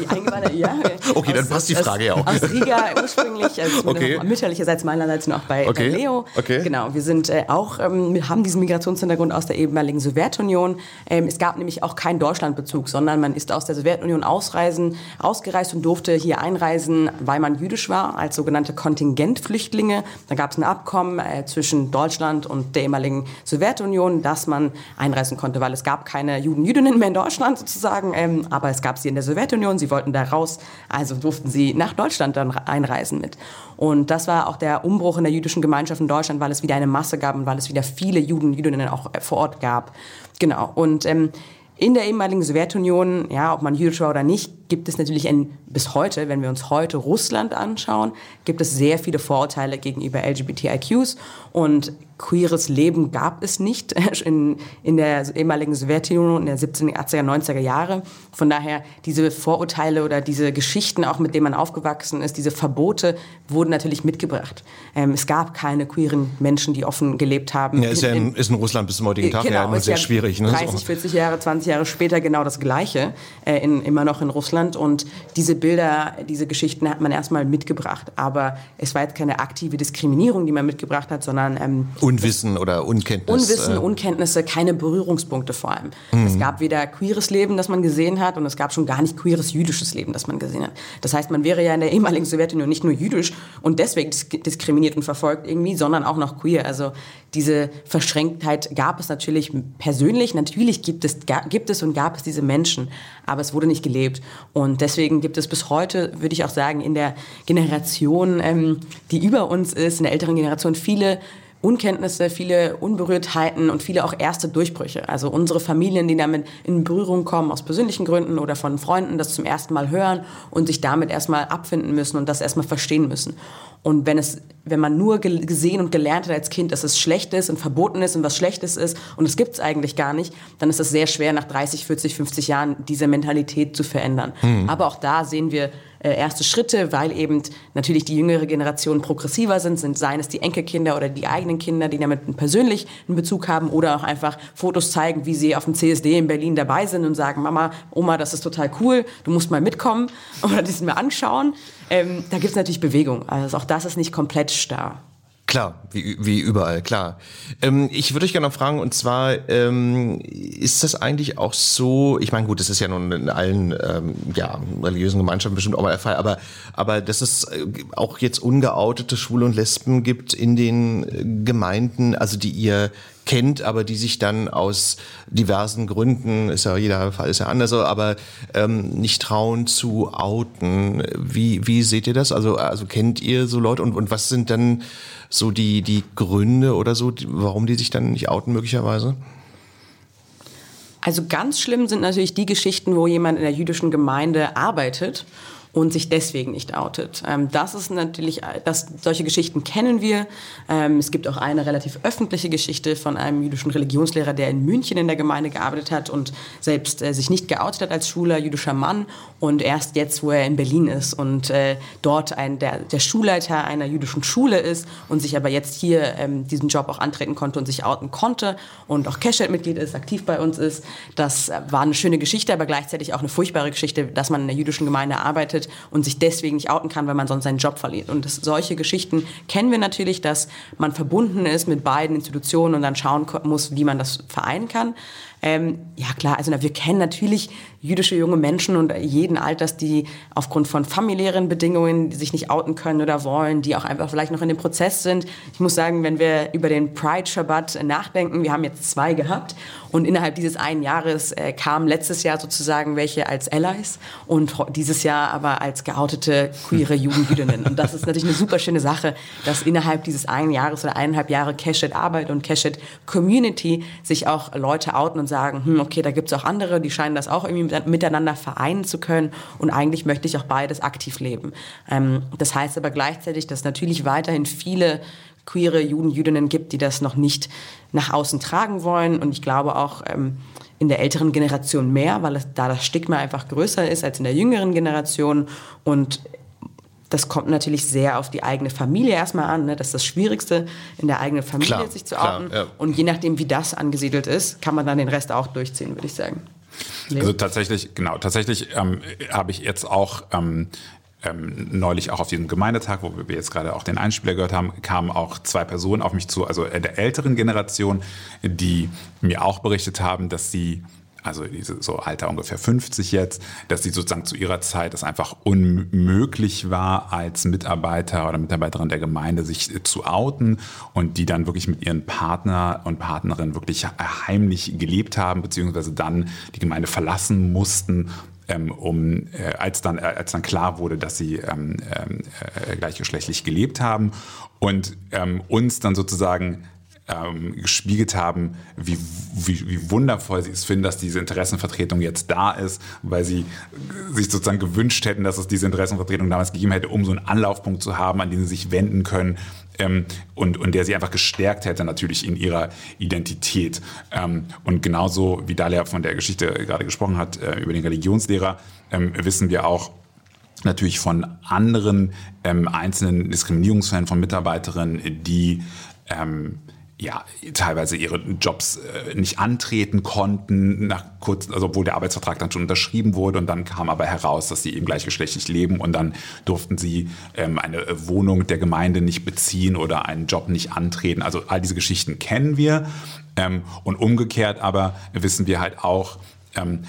ja okay, aus, dann passt die Frage ja auch. Aus Riga ursprünglich, also okay. mütterlicherseits meinerseits noch bei, okay. bei Leo. Okay. Genau, wir sind äh, auch, ähm, wir haben diesen Migrationshintergrund aus der ehemaligen Sowjetunion. Ähm, es gab nämlich auch keinen Deutschlandbezug, sondern man ist aus der Sowjetunion ausreisen, ausgereist und durfte hier einreisen, weil man jüdisch war, als sogenannte Kontingentflüchtlinge. Da gab es ein Abkommen äh, zwischen Deutschland und der ehemaligen Sowjetunion, dass man einreisen konnte, weil es gab keine Juden, Jüdinnen mehr in Deutschland sozusagen, ähm, aber es gab sie in der Sowjetunion, sie wollten da raus, also durften sie nach Deutschland dann einreisen mit. Und das war auch der Umbruch in der jüdischen Gemeinschaft in Deutschland, weil es wieder eine Masse gab und weil es wieder viele Juden, Jüdinnen auch vor Ort gab. Genau. Und ähm, in der ehemaligen Sowjetunion, ja, ob man jüdisch war oder nicht, gibt es natürlich ein, bis heute, wenn wir uns heute Russland anschauen, gibt es sehr viele Vorurteile gegenüber LGBTIQs und queeres Leben gab es nicht in, in der ehemaligen Sowjetunion in den 70er, 80er, 90er Jahre. Von daher, diese Vorurteile oder diese Geschichten, auch mit denen man aufgewachsen ist, diese Verbote wurden natürlich mitgebracht. Ähm, es gab keine queeren Menschen, die offen gelebt haben. Ja, ist ja in, ist in Russland bis zum heutigen Tag genau, ja immer sehr ja schwierig. Ne? 30, 40 Jahre, 20 Jahre später genau das Gleiche, äh, in, immer noch in Russland. Und diese Bilder, diese Geschichten hat man erstmal mitgebracht. Aber es war jetzt keine aktive Diskriminierung, die man mitgebracht hat, sondern ähm, Unwissen oder Unkenntnis. Unwissen, äh. Unkenntnisse, keine Berührungspunkte vor allem. Mhm. Es gab weder queeres Leben, das man gesehen hat, und es gab schon gar nicht queeres jüdisches Leben, das man gesehen hat. Das heißt, man wäre ja in der ehemaligen Sowjetunion nicht nur jüdisch und deswegen diskriminiert und verfolgt irgendwie, sondern auch noch queer. Also diese Verschränktheit gab es natürlich persönlich. Natürlich gibt es, gibt es und gab es diese Menschen, aber es wurde nicht gelebt. Und deswegen gibt es bis heute, würde ich auch sagen, in der Generation, ähm, die über uns ist, in der älteren Generation, viele Unkenntnisse, viele Unberührtheiten und viele auch erste Durchbrüche. Also unsere Familien, die damit in Berührung kommen aus persönlichen Gründen oder von Freunden, das zum ersten Mal hören und sich damit erstmal abfinden müssen und das erstmal verstehen müssen. Und wenn es, wenn man nur gesehen und gelernt hat als Kind, dass es schlecht ist und verboten ist und was Schlechtes ist und es gibt es eigentlich gar nicht, dann ist es sehr schwer, nach 30, 40, 50 Jahren diese Mentalität zu verändern. Mhm. Aber auch da sehen wir äh, erste Schritte, weil eben natürlich die jüngere Generation progressiver sind, sind seien es die Enkelkinder oder die eigenen Kinder, die damit persönlich einen Bezug haben oder auch einfach Fotos zeigen, wie sie auf dem CSD in Berlin dabei sind und sagen, Mama, Oma, das ist total cool, du musst mal mitkommen oder das mir anschauen. Ähm, da gibt es natürlich Bewegung. Also auch das ist nicht komplett starr. Klar, wie, wie überall, klar. Ähm, ich würde euch gerne noch fragen, und zwar, ähm, ist das eigentlich auch so, ich meine, gut, das ist ja nun in allen ähm, ja, religiösen Gemeinschaften bestimmt auch mal der Fall, aber, aber dass es äh, auch jetzt ungeoutete Schwule und Lesben gibt in den äh, Gemeinden, also die ihr kennt, aber die sich dann aus diversen Gründen, ist ja jeder Fall ist ja anders, aber ähm, nicht trauen zu outen. Wie, wie seht ihr das? Also, also kennt ihr so Leute und, und was sind dann so die, die Gründe oder so, warum die sich dann nicht outen möglicherweise? Also ganz schlimm sind natürlich die Geschichten, wo jemand in der jüdischen Gemeinde arbeitet und sich deswegen nicht outet. Ähm, das ist natürlich, das, solche Geschichten kennen wir. Ähm, es gibt auch eine relativ öffentliche Geschichte von einem jüdischen Religionslehrer, der in München in der Gemeinde gearbeitet hat und selbst äh, sich nicht geoutet hat als schwuler jüdischer Mann und erst jetzt, wo er in Berlin ist und äh, dort ein, der, der Schulleiter einer jüdischen Schule ist und sich aber jetzt hier ähm, diesen Job auch antreten konnte und sich outen konnte und auch Keshet-Mitglied ist, aktiv bei uns ist. Das war eine schöne Geschichte, aber gleichzeitig auch eine furchtbare Geschichte, dass man in der jüdischen Gemeinde arbeitet und sich deswegen nicht outen kann, weil man sonst seinen Job verliert. Und das, solche Geschichten kennen wir natürlich, dass man verbunden ist mit beiden Institutionen und dann schauen muss, wie man das vereinen kann. Ähm, ja klar, also wir kennen natürlich jüdische junge Menschen und jeden Alters, die aufgrund von familiären Bedingungen, sich nicht outen können oder wollen, die auch einfach vielleicht noch in dem Prozess sind. Ich muss sagen, wenn wir über den Pride Shabbat nachdenken, wir haben jetzt zwei gehabt und innerhalb dieses einen Jahres äh, kamen letztes Jahr sozusagen welche als Allies und dieses Jahr aber als geoutete queere Jugendjüdinnen. Und das ist natürlich eine super schöne Sache, dass innerhalb dieses einen Jahres oder eineinhalb Jahre Keshet Arbeit und Keshet Community sich auch Leute outen und sagen, hm, okay, da gibt es auch andere, die scheinen das auch irgendwie miteinander vereinen zu können und eigentlich möchte ich auch beides aktiv leben. Ähm, das heißt aber gleichzeitig, dass natürlich weiterhin viele queere Juden, Jüdinnen gibt, die das noch nicht nach außen tragen wollen und ich glaube auch ähm, in der älteren Generation mehr, weil es, da das Stigma einfach größer ist als in der jüngeren Generation und das kommt natürlich sehr auf die eigene Familie erstmal an. Ne? Das ist das Schwierigste, in der eigenen Familie klar, sich zu outen. Ja. Und je nachdem, wie das angesiedelt ist, kann man dann den Rest auch durchziehen, würde ich sagen. Also tatsächlich, genau, tatsächlich ähm, habe ich jetzt auch ähm, ähm, neulich auch auf diesem Gemeindetag, wo wir jetzt gerade auch den Einspieler gehört haben, kamen auch zwei Personen auf mich zu, also der älteren Generation, die mir auch berichtet haben, dass sie also diese so Alter ungefähr 50 jetzt, dass sie sozusagen zu ihrer Zeit es einfach unmöglich war, als Mitarbeiter oder Mitarbeiterin der Gemeinde sich zu outen und die dann wirklich mit ihren Partner und Partnerinnen wirklich heimlich gelebt haben, beziehungsweise dann die Gemeinde verlassen mussten, ähm, um, äh, als, dann, äh, als dann klar wurde, dass sie ähm, äh, gleichgeschlechtlich gelebt haben und ähm, uns dann sozusagen ähm, gespiegelt haben, wie, wie, wie wundervoll sie es finden, dass diese Interessenvertretung jetzt da ist, weil sie sich sozusagen gewünscht hätten, dass es diese Interessenvertretung damals gegeben hätte, um so einen Anlaufpunkt zu haben, an den sie sich wenden können ähm, und, und der sie einfach gestärkt hätte natürlich in ihrer Identität. Ähm, und genauso wie Dalia von der Geschichte gerade gesprochen hat, äh, über den Religionslehrer, ähm, wissen wir auch, natürlich von anderen einzelnen Diskriminierungsfällen von Mitarbeiterinnen, die ähm, ja, teilweise ihre Jobs äh, nicht antreten konnten, nach kurz, also obwohl der Arbeitsvertrag dann schon unterschrieben wurde und dann kam aber heraus, dass sie eben gleichgeschlechtlich leben und dann durften sie ähm, eine Wohnung der Gemeinde nicht beziehen oder einen Job nicht antreten. Also all diese Geschichten kennen wir ähm, und umgekehrt aber wissen wir halt auch,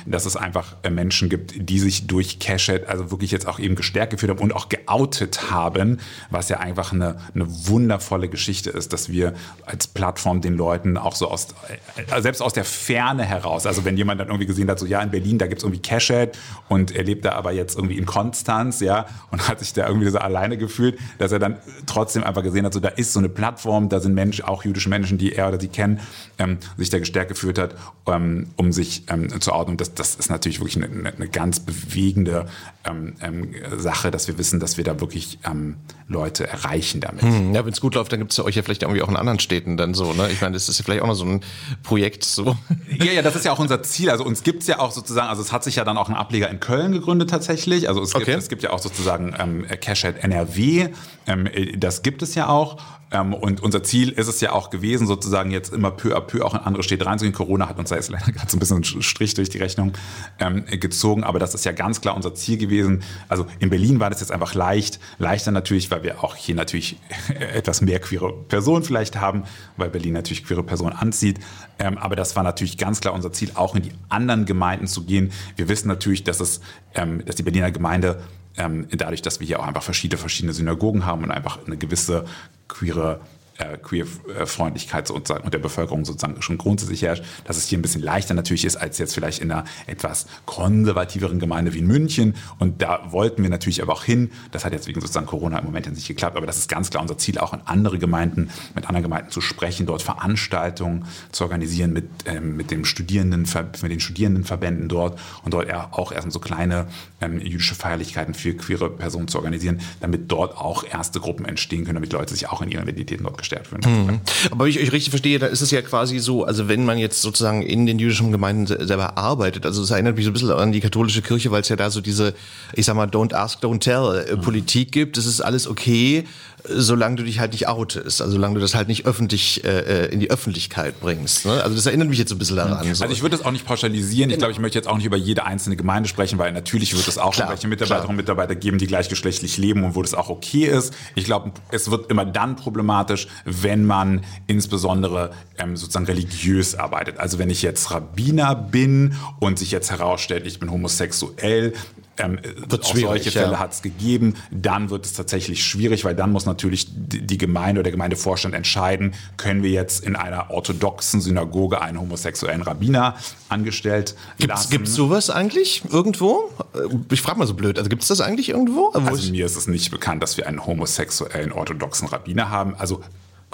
dass es einfach äh, Menschen gibt, die sich durch Cashhead also wirklich jetzt auch eben gestärkt gefühlt haben und auch geoutet haben, was ja einfach eine, eine wundervolle Geschichte ist, dass wir als Plattform den Leuten auch so aus, äh, selbst aus der Ferne heraus, also wenn jemand dann irgendwie gesehen hat, so ja, in Berlin, da gibt es irgendwie Cashhead und er lebt da aber jetzt irgendwie in Konstanz, ja, und hat sich da irgendwie so alleine gefühlt, dass er dann trotzdem einfach gesehen hat, so da ist so eine Plattform, da sind Menschen, auch jüdische Menschen, die er oder sie kennen, ähm, sich da gestärkt gefühlt hat, ähm, um sich ähm, zu verordnen. Das, das ist natürlich wirklich eine, eine ganz bewegende ähm, ähm, Sache, dass wir wissen, dass wir da wirklich ähm, Leute erreichen damit. Hm, ja, wenn es gut läuft, dann gibt es ja euch ja vielleicht irgendwie auch in anderen Städten dann so. Ne? Ich meine, das ist ja vielleicht auch noch so ein Projekt so. Ja, ja, das ist ja auch unser Ziel. Also uns gibt es ja auch sozusagen, also es hat sich ja dann auch ein Ableger in Köln gegründet tatsächlich. Also es, okay. gibt, es gibt ja auch sozusagen ähm, Cashhead NRW. Ähm, das gibt es ja auch. Ähm, und unser Ziel ist es ja auch gewesen, sozusagen jetzt immer peu à peu auch in andere Städte reinzugehen. Corona hat uns da jetzt leider gerade so ein bisschen einen Strich durch die Rechnung ähm, gezogen, aber das ist ja ganz klar unser Ziel gewesen. Also in Berlin war das jetzt einfach leicht, leichter natürlich, weil wir auch hier natürlich etwas mehr queere Personen vielleicht haben, weil Berlin natürlich queere Personen anzieht. Ähm, aber das war natürlich ganz klar unser Ziel, auch in die anderen Gemeinden zu gehen. Wir wissen natürlich, dass es, ähm, dass die Berliner Gemeinde ähm, dadurch, dass wir hier auch einfach verschiedene, verschiedene Synagogen haben und einfach eine gewisse queere äh, Queer-Freundlichkeit und der Bevölkerung sozusagen schon grundsätzlich herrscht, dass es hier ein bisschen leichter natürlich ist als jetzt vielleicht in einer etwas konservativeren Gemeinde wie in München. Und da wollten wir natürlich aber auch hin. Das hat jetzt wegen sozusagen Corona im Moment nicht geklappt, aber das ist ganz klar unser Ziel, auch in andere Gemeinden, mit anderen Gemeinden zu sprechen, dort Veranstaltungen zu organisieren mit, ähm, mit, dem Studierenden, mit den Studierendenverbänden dort und dort auch erstmal so kleine ähm, jüdische Feierlichkeiten für queere Personen zu organisieren, damit dort auch erste Gruppen entstehen können, damit Leute sich auch in ihren Identitäten dort gestärkt werden. Mhm. Aber wenn ich euch richtig verstehe, da ist es ja quasi so, also wenn man jetzt sozusagen in den jüdischen Gemeinden selber arbeitet, also es erinnert mich so ein bisschen an die katholische Kirche, weil es ja da so diese, ich sag mal, don't ask, don't tell äh, mhm. Politik gibt. Es ist alles okay, solange du dich halt nicht outest, also solange du das halt nicht öffentlich äh, äh, in die Öffentlichkeit bringst. Ne? Also das erinnert mich jetzt ein bisschen daran. So. Also ich würde das auch nicht pauschalisieren. Genau. Ich glaube, ich möchte jetzt auch nicht über jede einzelne Gemeinde sprechen, weil natürlich wird es auch klar, irgendwelche Mitarbeiterinnen und Mitarbeiter geben, die gleichgeschlechtlich leben und wo das auch okay ist. Ich glaube, es wird immer dann problematisch, wenn man insbesondere ähm, sozusagen religiös arbeitet. Also wenn ich jetzt Rabbiner bin und sich jetzt herausstellt, ich bin homosexuell, ähm, auch solche Fälle ja. hat es gegeben. Dann wird es tatsächlich schwierig, weil dann muss natürlich die Gemeinde oder der Gemeindevorstand entscheiden, können wir jetzt in einer orthodoxen Synagoge einen homosexuellen Rabbiner angestellt gibt's, Gibt es sowas eigentlich irgendwo? Äh, ich frage mal so blöd, also gibt es das eigentlich irgendwo? Also mir ist es nicht bekannt, dass wir einen homosexuellen orthodoxen Rabbiner haben. Also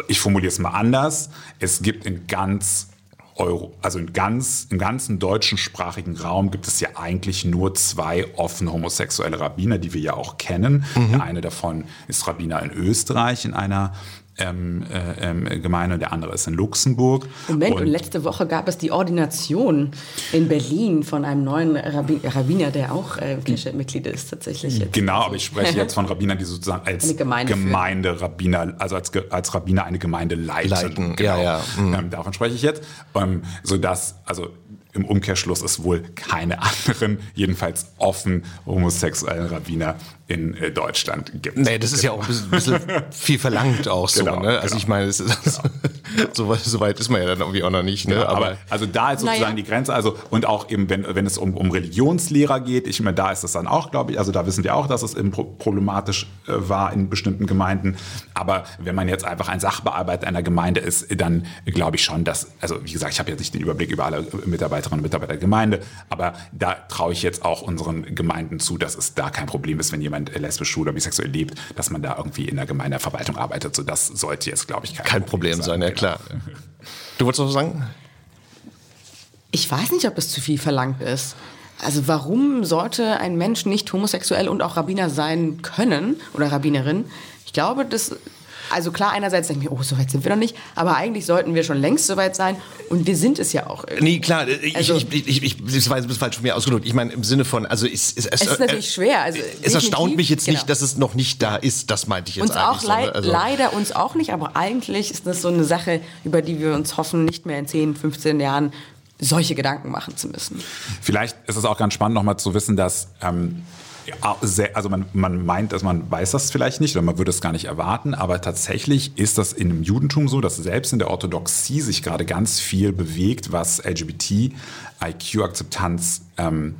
ich formuliere es mal anders. Es gibt in ganz Euro, also in ganz, im ganzen deutschen sprachigen Raum gibt es ja eigentlich nur zwei offen homosexuelle Rabbiner, die wir ja auch kennen. Mhm. Der eine davon ist Rabbiner in Österreich in einer ähm, äh, ähm, Gemeinde, der andere ist in Luxemburg. Moment, und, und, letzte Woche gab es die Ordination in Berlin von einem neuen Rabbi Rabbiner, der auch äh, Kirchenmitglied ist tatsächlich. Jetzt. Genau, aber ich spreche jetzt von Rabbinern, die sozusagen als Gemeinde, Gemeinde Rabbiner, also als, als Rabbiner eine Gemeinde leiten. leiten. Genau. Ja, ja. Mhm. Ähm, davon spreche ich jetzt. Ähm, sodass, also im Umkehrschluss es wohl keine anderen, jedenfalls offen homosexuellen Rabbiner in äh, Deutschland gibt. Nee, das ist ja auch ein bisschen, viel verlangt auch so. Genau, ne? Also genau. ich meine, ist, genau. so, weit, so, weit ist man ja dann irgendwie auch noch nicht. Ne? Genau, aber, aber, also da ist sozusagen naja. die Grenze. Also und auch eben, wenn, wenn es um, um Religionslehrer geht, ich meine, da ist es dann auch, glaube ich, also da wissen wir auch, dass es eben problematisch äh, war in bestimmten Gemeinden. Aber wenn man jetzt einfach ein Sachbearbeiter einer Gemeinde ist, dann glaube ich schon, dass, also wie gesagt, ich habe jetzt nicht den Überblick über alle Mitarbeiterinnen und Mitarbeiter der Gemeinde, aber da traue ich jetzt auch unseren Gemeinden zu, dass es da kein Problem ist, wenn jemand jemand lesbisch oder bisexuell lebt, dass man da irgendwie in der Gemeindeverwaltung arbeitet. So das sollte jetzt, glaube ich, kein, kein Problem, sein. sein. Ja, klar. Du wolltest noch was sagen? Ich weiß nicht, ob es zu viel verlangt ist. Also warum sollte ein Mensch nicht homosexuell und auch Rabbiner sein können oder Rabbinerin? Ich glaube, das also klar, einerseits denke ich mir, oh, so weit sind wir noch nicht, aber eigentlich sollten wir schon längst so weit sein und wir sind es ja auch. Irgendwie. Nee, klar, ich, also, ich, ich, ich, das war jetzt falsch von mir ausgedrückt. Ich meine im Sinne von, also es, es, es ist natürlich schwer. Also es erstaunt mich jetzt genau. nicht, dass es noch nicht da ist, das meinte ich jetzt uns eigentlich. Auch leid, so, also. Leider uns auch nicht, aber eigentlich ist das so eine Sache, über die wir uns hoffen, nicht mehr in 10, 15 Jahren solche Gedanken machen zu müssen. Vielleicht ist es auch ganz spannend, nochmal zu wissen, dass ähm, also man, man meint, dass man weiß das vielleicht nicht oder man würde es gar nicht erwarten, aber tatsächlich ist das in dem Judentum so, dass selbst in der Orthodoxie sich gerade ganz viel bewegt, was LGBT-IQ-Akzeptanz ähm,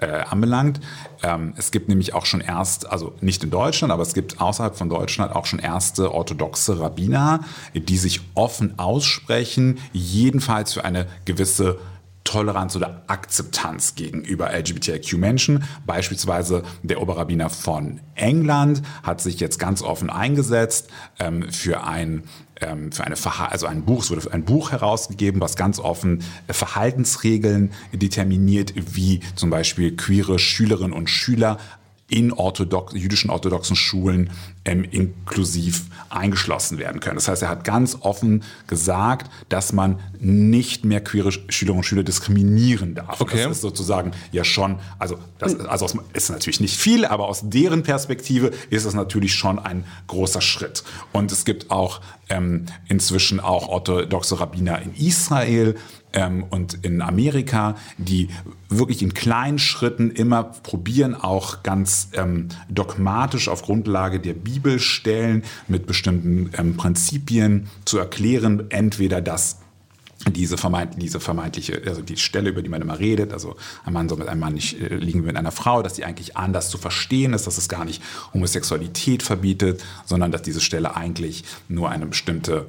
äh, anbelangt. Ähm, es gibt nämlich auch schon erst, also nicht in Deutschland, aber es gibt außerhalb von Deutschland auch schon erste orthodoxe Rabbiner, die sich offen aussprechen, jedenfalls für eine gewisse Toleranz oder Akzeptanz gegenüber LGBTIQ-Menschen. Beispielsweise der Oberrabbiner von England hat sich jetzt ganz offen eingesetzt ähm, für ein ähm, für eine Verha also ein Buch, es wurde ein Buch herausgegeben, was ganz offen äh, Verhaltensregeln determiniert, wie zum Beispiel queere Schülerinnen und Schüler in orthodox, jüdischen orthodoxen Schulen ähm, inklusiv eingeschlossen werden können. Das heißt, er hat ganz offen gesagt, dass man nicht mehr queere Schülerinnen und Schüler diskriminieren darf. Okay. Das ist sozusagen ja schon, also das also aus, ist natürlich nicht viel, aber aus deren Perspektive ist es natürlich schon ein großer Schritt. Und es gibt auch ähm, inzwischen auch orthodoxe Rabbiner in Israel, ähm, und in Amerika, die wirklich in kleinen Schritten immer probieren, auch ganz ähm, dogmatisch auf Grundlage der Bibelstellen mit bestimmten ähm, Prinzipien zu erklären, entweder dass diese, vermeint, diese vermeintliche, also die Stelle, über die man immer redet, also ein Mann soll mit einem Mann nicht äh, liegen wie mit einer Frau, dass die eigentlich anders zu verstehen ist, dass es gar nicht Homosexualität verbietet, sondern dass diese Stelle eigentlich nur eine bestimmte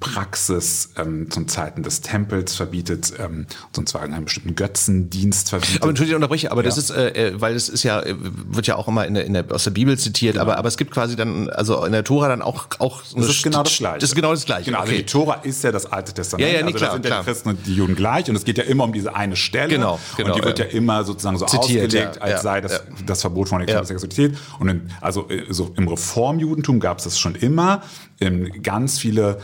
Praxis ähm, zum Zeiten des Tempels verbietet, ähm, sozusagen einen bestimmten Götzendienst verbietet. Aber entschuldige, ich unterbreche, aber das Ja. ist, äh, äh, weil das ist ja, äh, wird ja auch immer in der, in der, aus der Bibel zitiert, Genau. aber, aber es gibt quasi dann, also in der Tora dann auch, auch so Das ist genau das Gleiche. Das ist genau das Gleiche. Genau, also okay. die Tora ist ja das Alte Testament. Ja, ja, nee, also klar, da sind ja klar. die Christen und die Juden gleich. Und es geht ja immer um diese eine Stelle. Genau, genau, Und die wird ja, ja. immer sozusagen so Zitiert, ausgelegt, ja, als ja, sei das, ja. das Verbot von Ja. Homosexualität. Und in, also äh, so im Reformjudentum gab es das schon immer. Ähm, ganz viele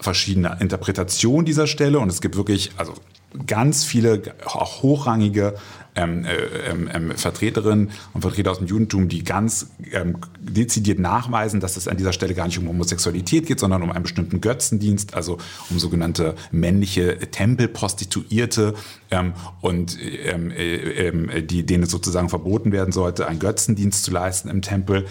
verschiedene Interpretationen dieser Stelle. Und es gibt wirklich, also ganz viele auch hochrangige ähm, äh, ähm, ähm, Vertreterinnen und Vertreter aus dem Judentum, die ganz ähm, dezidiert nachweisen, dass es an dieser Stelle gar nicht um Homosexualität geht, sondern um einen bestimmten Götzendienst, also um sogenannte männliche Tempelprostituierte ähm, und ähm, äh, die, denen es sozusagen verboten werden sollte, einen Götzendienst zu leisten im Tempel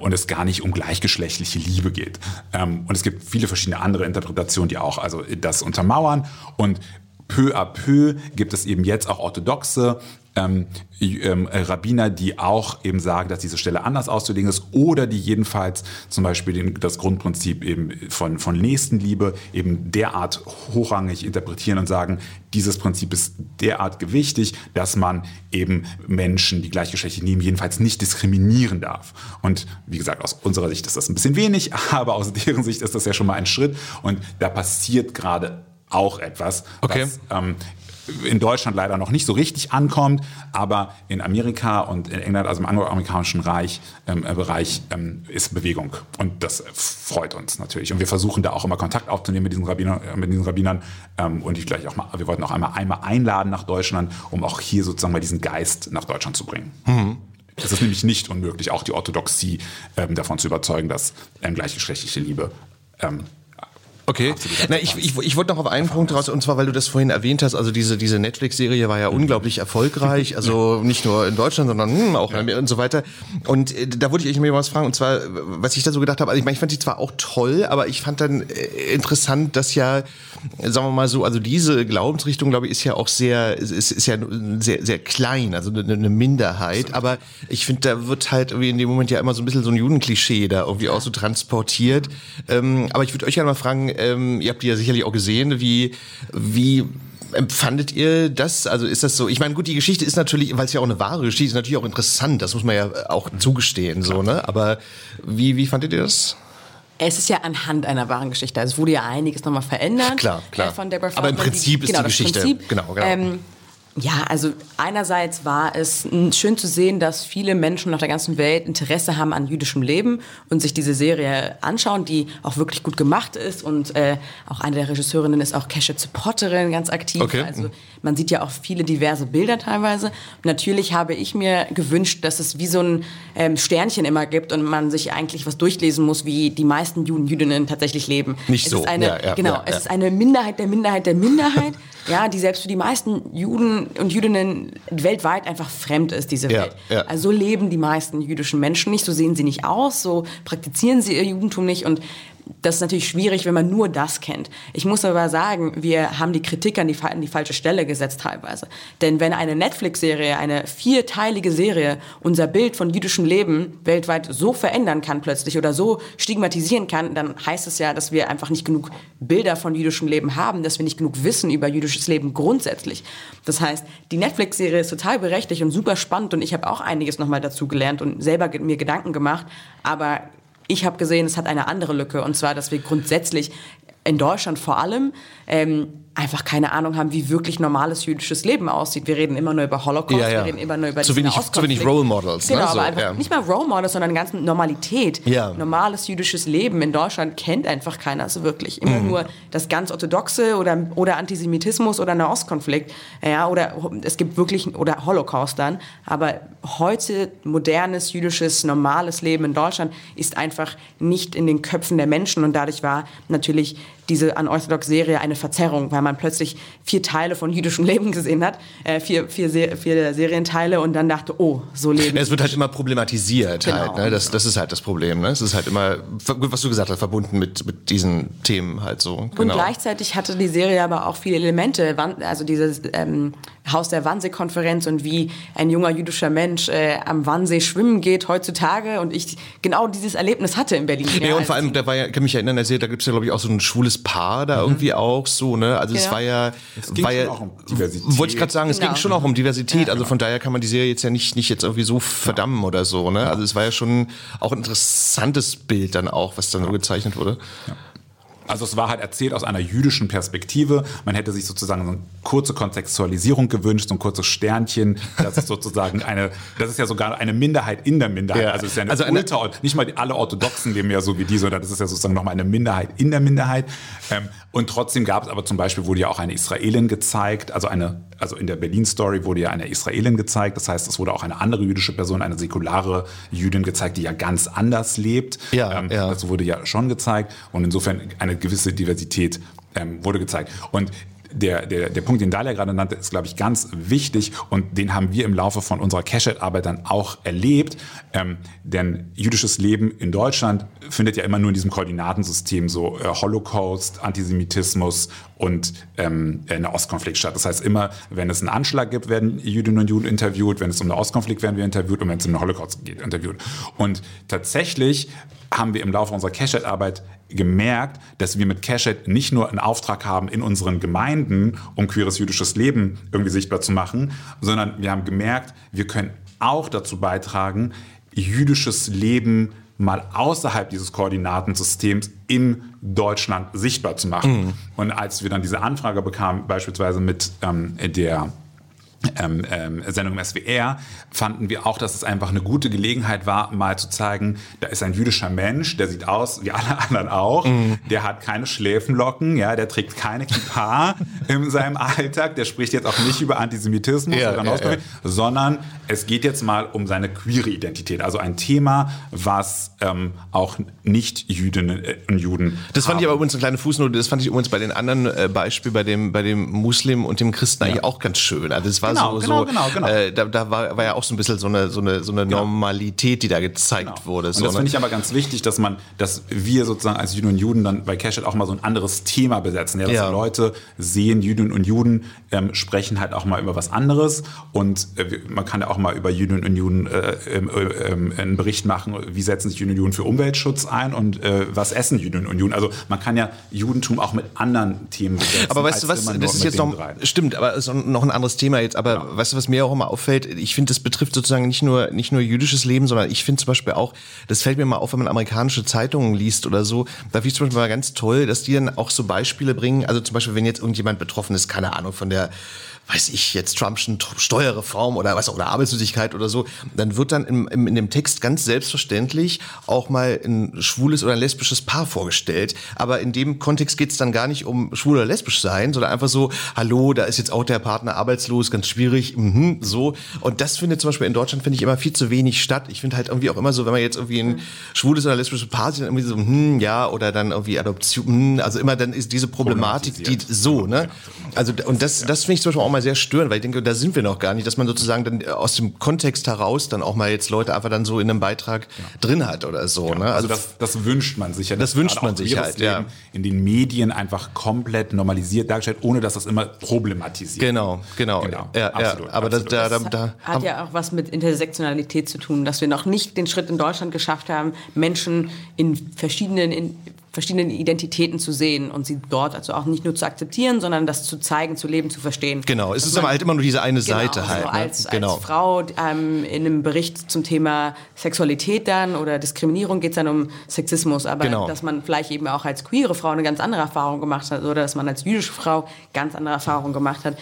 und es gar nicht um gleichgeschlechtliche Liebe geht. Und es gibt viele verschiedene andere Interpretationen, die auch also das untermauern. Und peu à peu gibt es eben jetzt auch orthodoxe ähm, ähm, Rabbiner, die auch eben sagen, dass diese Stelle anders auszulegen ist oder die jedenfalls zum Beispiel den, das Grundprinzip eben von, von Nächstenliebe eben derart hochrangig interpretieren und sagen, dieses Prinzip ist derart gewichtig, dass man eben Menschen, die gleichgeschlechtlich lieben, jedenfalls nicht diskriminieren darf. Und wie gesagt, aus unserer Sicht ist das ein bisschen wenig, aber aus deren Sicht ist das ja schon mal ein Schritt und da passiert gerade auch etwas, Okay. was ähm, in Deutschland leider noch nicht so richtig ankommt, aber in Amerika und in England, also im angloamerikanischen Reich, ähm, äh, Bereich, ähm, ist Bewegung. Und das freut uns natürlich. Und wir versuchen da auch immer Kontakt aufzunehmen mit diesen, Rabbiner, äh, mit diesen Rabbinern. Ähm, und ich gleich auch mal, wir wollten auch einmal, einmal einladen nach Deutschland, um auch hier sozusagen mal diesen Geist nach Deutschland zu bringen. Es ist nämlich nicht unmöglich, auch die Orthodoxie ähm, davon zu überzeugen, dass ähm, gleichgeschlechtliche Liebe ähm, Okay. Na, ich, ich, ich wollte noch auf einen Punkt raus, und zwar, weil du das vorhin erwähnt hast, also diese, diese Netflix-Serie war ja unglaublich erfolgreich, also nicht nur in Deutschland, sondern hm, auch in Amerika und so weiter. Und äh, da wollte ich euch mal was fragen, und zwar, was ich da so gedacht habe, also ich meine, ich fand die zwar auch toll, aber ich fand dann äh, interessant, dass ja, sagen wir mal so, also diese Glaubensrichtung, glaube ich, ist ja auch sehr, ist, ist ja sehr, sehr klein, also eine, eine Minderheit, aber ich finde, da wird halt irgendwie in dem Moment ja immer so ein bisschen so ein Judenklischee da irgendwie auch so transportiert. Ähm, aber ich würde euch gerne mal fragen, ähm, ihr habt die ja sicherlich auch gesehen, wie, wie empfandet ihr das? Also ist das so? Ich meine, gut, die Geschichte ist natürlich, weil es ja auch eine wahre Geschichte ist, natürlich auch interessant. Das muss man ja auch zugestehen, so ne. Aber wie wie fandet ihr das? Es ist ja anhand einer wahren Geschichte. Also es wurde ja einiges nochmal verändert. Klar, klar. Äh, von Deborah Aber im. Prinzip ist die das Geschichte- Prinzip, genau, genau. Ähm, ja, also einerseits war es schön zu sehen, dass viele Menschen auf der ganzen Welt Interesse haben an jüdischem Leben und sich diese Serie anschauen, die auch wirklich gut gemacht ist. Und äh, auch eine der Regisseurinnen ist auch Keshe Potterin ganz aktiv. Okay. Also man sieht ja auch viele diverse Bilder teilweise. Und natürlich habe ich mir gewünscht, dass es wie so ein ähm, Sternchen immer gibt und man sich eigentlich was durchlesen muss, wie die meisten Juden, Jüdinnen tatsächlich leben. Nicht es so. Ist eine, Ja, ja, genau, ja, es ist eine Minderheit der Minderheit der Minderheit, ja, die selbst für die meisten Juden und Jüdinnen weltweit einfach fremd ist, diese Ja, Welt. ja. Also so leben die meisten jüdischen Menschen nicht, so sehen sie nicht aus, so praktizieren sie ihr Judentum nicht und das ist natürlich schwierig, wenn man nur das kennt. Ich muss aber sagen, wir haben die Kritik an die, an die falsche Stelle gesetzt teilweise. Denn wenn eine Netflix-Serie, eine vierteilige Serie unser Bild von jüdischem Leben weltweit so verändern kann plötzlich oder so stigmatisieren kann, dann heißt es ja, dass wir einfach nicht genug Bilder von jüdischem Leben haben, dass wir nicht genug wissen über jüdisches Leben grundsätzlich. Das heißt, die Netflix-Serie ist total berechtigt und super spannend und ich habe auch einiges nochmal dazu gelernt und selber mir Gedanken gemacht, aber ich habe gesehen, es hat eine andere Lücke. Und zwar, dass wir grundsätzlich in Deutschland vor allem ähm, einfach keine Ahnung haben, wie wirklich normales jüdisches Leben aussieht. Wir reden immer nur über Holocaust, Ja, ja. wir reden immer nur über Zu wenig- zu wenig Role Models, ne? Genau, So, aber einfach ja. nicht mal Role Models, sondern eine ganze Normalität. Ja. Normales jüdisches Leben in Deutschland kennt einfach keiner so wirklich. Immer Mhm. nur das ganz orthodoxe oder, oder Antisemitismus oder Nahostkonflikt. Ja, oder es gibt wirklich, oder Holocaust dann. Aber heute modernes, jüdisches, normales Leben in Deutschland ist einfach nicht in den Köpfen der Menschen und dadurch war natürlich diese Unorthodox-Serie eine Verzerrung, weil man plötzlich vier Teile von jüdischem Leben gesehen hat, äh, vier, vier, Se vier Serienteile und dann dachte, oh, so leben Es wird halt immer problematisiert Genau. halt, ne? das, das ist halt das Problem. Ne? Es ist halt immer, was du gesagt hast, verbunden mit, mit diesen Themen halt so. Und Genau. gleichzeitig hatte die Serie aber auch viele Elemente, also dieses ähm, Haus der Wannsee-Konferenz und wie ein junger jüdischer Mensch äh, am Wannsee schwimmen geht heutzutage und ich genau dieses Erlebnis hatte in Berlin. Ja, und als vor allem, da war ja, ich kann mich erinnern, der Serie, da gibt es ja, glaube ich, auch so ein schwules Paar da irgendwie auch so, ne? Also es Ja. war ja, ging war schon ja, auch um Diversität. wollte ich gerade sagen, es Genau. ging schon auch um Diversität. Also von daher kann man die Serie jetzt ja nicht, nicht jetzt irgendwie so verdammen oder so, ne? Also es war ja schon auch ein interessantes Bild dann auch, was dann so gezeichnet wurde. Also es war halt erzählt aus einer jüdischen Perspektive. Man hätte sich sozusagen so eine kurze Kontextualisierung gewünscht, so ein kurzes Sternchen. Das ist sozusagen eine, das ist ja sogar eine Minderheit in der Minderheit. Ja. Also es ist ja eine, Also eine- Ultra, nicht mal alle Orthodoxen leben ja so wie die, sondern das ist ja sozusagen nochmal eine Minderheit in der Minderheit. Ähm, und trotzdem gab es aber zum Beispiel, wurde ja auch eine Israelin gezeigt, also eine, also in der Berlin-Story wurde ja eine Israelin gezeigt. Das heißt, es wurde auch eine andere jüdische Person, eine säkulare Jüdin gezeigt, die ja ganz anders lebt. Ja, ähm, ja. Das wurde ja schon gezeigt und insofern eine gewisse Diversität ähm, wurde gezeigt. Und der, der, der Punkt, den Dalia gerade nannte, ist, glaube ich, ganz wichtig und den haben wir im Laufe von unserer Cashhead-Arbeit dann auch erlebt. Ähm, denn jüdisches Leben in Deutschland findet ja immer nur in diesem Koordinatensystem so äh, Holocaust, Antisemitismus und ähm, äh, Ostkonflikt statt. Das heißt, immer, wenn es einen Anschlag gibt, werden Jüdinnen und Juden interviewt, wenn es um den Ostkonflikt werden wir interviewt und wenn es um den Holocaust geht, interviewt. Und tatsächlich haben wir im Laufe unserer Cashhead-Arbeit gemerkt, dass wir mit Cashhead nicht nur einen Auftrag haben in unseren Gemeinden, um queeres jüdisches Leben irgendwie sichtbar zu machen, sondern wir haben gemerkt, wir können auch dazu beitragen, jüdisches Leben mal außerhalb dieses Koordinatensystems in Deutschland sichtbar zu machen. Und als wir dann diese Anfrage bekamen, beispielsweise mit ähm, der ähm, ähm, Sendung im SWR, fanden wir auch, dass es einfach eine gute Gelegenheit war, mal zu zeigen, da ist ein jüdischer Mensch, der sieht aus wie alle anderen auch, der hat keine Schläfenlocken, ja, der trägt keine Kippa in seinem Alltag, der spricht jetzt auch nicht über Antisemitismus Ja, oder ja, Nauskonflikt, sondern es geht jetzt mal um seine queere Identität, also ein Thema, was ähm, auch Nicht-Jüdinnen äh, und Juden Das fand haben. ich aber übrigens eine kleine Fußnote, das fand ich übrigens bei den anderen äh, Beispielen, bei dem, bei dem Muslim und dem Christen eigentlich auch ganz schön. Also es war Genau, so, genau, so genau, genau. Äh, da, da war, war ja auch so ein bisschen so eine, so eine, so eine Normalität, die da gezeigt wurde. Und So, das ne? finde ich aber ganz wichtig, dass man, dass wir sozusagen als Juden und Juden dann bei Cashhead auch mal so ein anderes Thema besetzen. Ja, dass Ja. die Leute sehen, Juden und Juden ähm, sprechen halt auch mal über was anderes und äh, man kann ja auch mal über Juden und Juden äh, äh, einen Bericht machen, wie setzen sich Juden Juden für Umweltschutz ein und äh, was essen Juden und Juden. Also man kann ja Judentum auch mit anderen Themen besetzen. Aber weißt du was, das ist jetzt noch, stimmt, aber ist noch ein anderes Thema jetzt, aber weißt du, was mir auch immer auffällt, ich finde, das betrifft sozusagen nicht nur, nicht nur jüdisches Leben, sondern ich finde zum Beispiel auch, das fällt mir mal auf, wenn man amerikanische Zeitungen liest oder so, da finde ich zum Beispiel mal ganz toll, dass die dann auch so Beispiele bringen, also zum Beispiel, wenn jetzt irgendjemand betroffen ist, keine Ahnung, von der weiß ich, jetzt Trumpschen Steuerreform oder was auch, oder Arbeitslosigkeit oder so, dann wird dann im, im, in dem Text ganz selbstverständlich auch mal ein schwules oder ein lesbisches Paar vorgestellt. Aber in dem Kontext geht es dann gar nicht um schwul oder lesbisch sein, sondern einfach so, hallo, da ist jetzt auch der Partner arbeitslos, ganz schwierig, mhm, so. Und das findet zum Beispiel in Deutschland, finde ich, immer viel zu wenig statt. Ich finde halt irgendwie auch immer so, wenn man jetzt irgendwie ein schwules oder lesbisches Paar sieht, dann irgendwie so, hm, ja, oder dann irgendwie Adoption, hm, also immer dann ist diese Problematik, die so, ne? Also, und das, das finde ich zum Beispiel auch mal manchmal sehr störend, weil ich denke, da sind wir noch gar nicht, dass man sozusagen dann aus dem Kontext heraus dann auch mal jetzt Leute einfach dann so in einem Beitrag ja. drin hat oder so. Ja, ne? Also, also das, das, wünscht man sich ja. Das wünscht man sich halt, ja. In den Medien einfach komplett normalisiert dargestellt, ohne dass das immer problematisiert Genau, genau. genau. Ja, absolut, aber absolut. Da, da, da, da hat ja auch was mit Intersektionalität zu tun, dass wir noch nicht den Schritt in Deutschland geschafft haben, Menschen in verschiedenen in verschiedenen Identitäten zu sehen und sie dort also auch nicht nur zu akzeptieren, sondern das zu zeigen, zu leben, zu verstehen. Genau, es ist aber halt immer nur diese eine genau, Seite halt. Also ne? als, genau. als Frau ähm, in einem Bericht zum Thema Sexualität dann oder Diskriminierung geht es dann um Sexismus, aber genau. dass man vielleicht eben auch als queere Frau eine ganz andere Erfahrung gemacht hat oder dass man als jüdische Frau ganz andere Erfahrungen gemacht hat.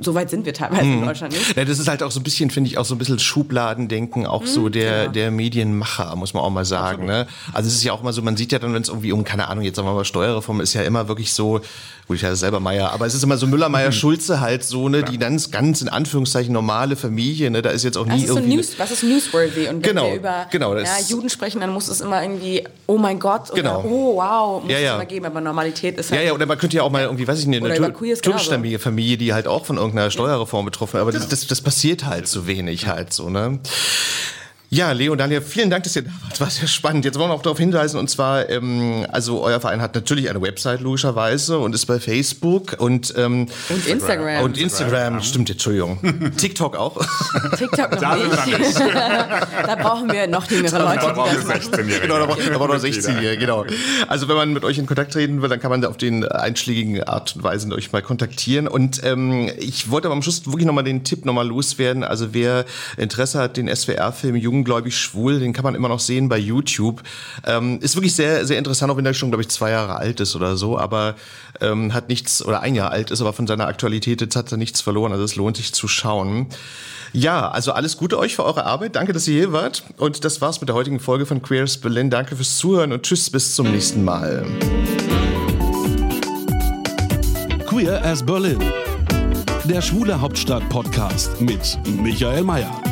So weit sind wir teilweise mhm. in Deutschland nicht. Ja, das ist halt auch so ein bisschen, finde ich, auch so ein bisschen Schubladendenken, auch mhm, so der, genau. der Medienmacher, muss man auch mal sagen. Ne? Also es ist ja auch immer so, man sieht ja dann, wenn es irgendwie um, keine Ahnung, jetzt sagen wir mal Steuerreform ist ja immer wirklich so, gut, ich hatte selber Meier, aber es ist immer so Müller, Meier, mhm. Schulze halt so, ne, die ganz, ganz in Anführungszeichen normale Familie, ne, da ist jetzt auch nie was irgendwie. So News, was ist newsworthy? Und wenn genau, wir über genau, ja, Juden sprechen, dann muss es immer irgendwie, oh mein Gott, oder genau. oh wow, muss ja, ja. es immer geben, aber Normalität ist halt. Ja, ja, oder man könnte ja auch mal irgendwie, weiß ich nicht, eine türkischstämmige Familie, die halt auch von irgendeiner Steuerreform betroffen ist, aber das, das, das passiert halt so wenig halt so, ne. Ja, Leo und Daniel, vielen Dank, dass ihr da wart. War sehr spannend. Jetzt wollen wir auch darauf hinweisen, und zwar, ähm, also euer Verein hat natürlich eine Website logischerweise und ist bei Facebook und ähm, und Instagram. Und Instagram, ja. stimmt, Entschuldigung. TikTok auch. TikTok noch da nicht. da brauchen wir noch jüngere Leute. Da brauchen wir 16-Jährige. Genau, da brauchen wir noch 16-Jährige, genau. Also wenn man mit euch in Kontakt treten will, dann kann man auf den einschlägigen Art und Weisen euch mal kontaktieren. Und ähm, ich wollte aber am Schluss wirklich nochmal den Tipp nochmal loswerden. Also wer Interesse hat, den SWR-Film Jungen ungläubig schwul, den kann man immer noch sehen bei YouTube. Ähm, ist wirklich sehr, sehr interessant, auch wenn der schon, glaube ich, zwei Jahre alt ist oder so, aber ähm, hat nichts, oder ein Jahr alt ist, aber von seiner Aktualität jetzt hat er nichts verloren. Also es lohnt sich zu schauen. Ja, also alles Gute euch für eure Arbeit. Danke, dass ihr hier wart. Und das war's mit der heutigen Folge von Queers Berlin. Danke fürs Zuhören und tschüss, bis zum nächsten Mal. Queer as Berlin. Der Schwule Hauptstadt Podcast mit Michael Mayer.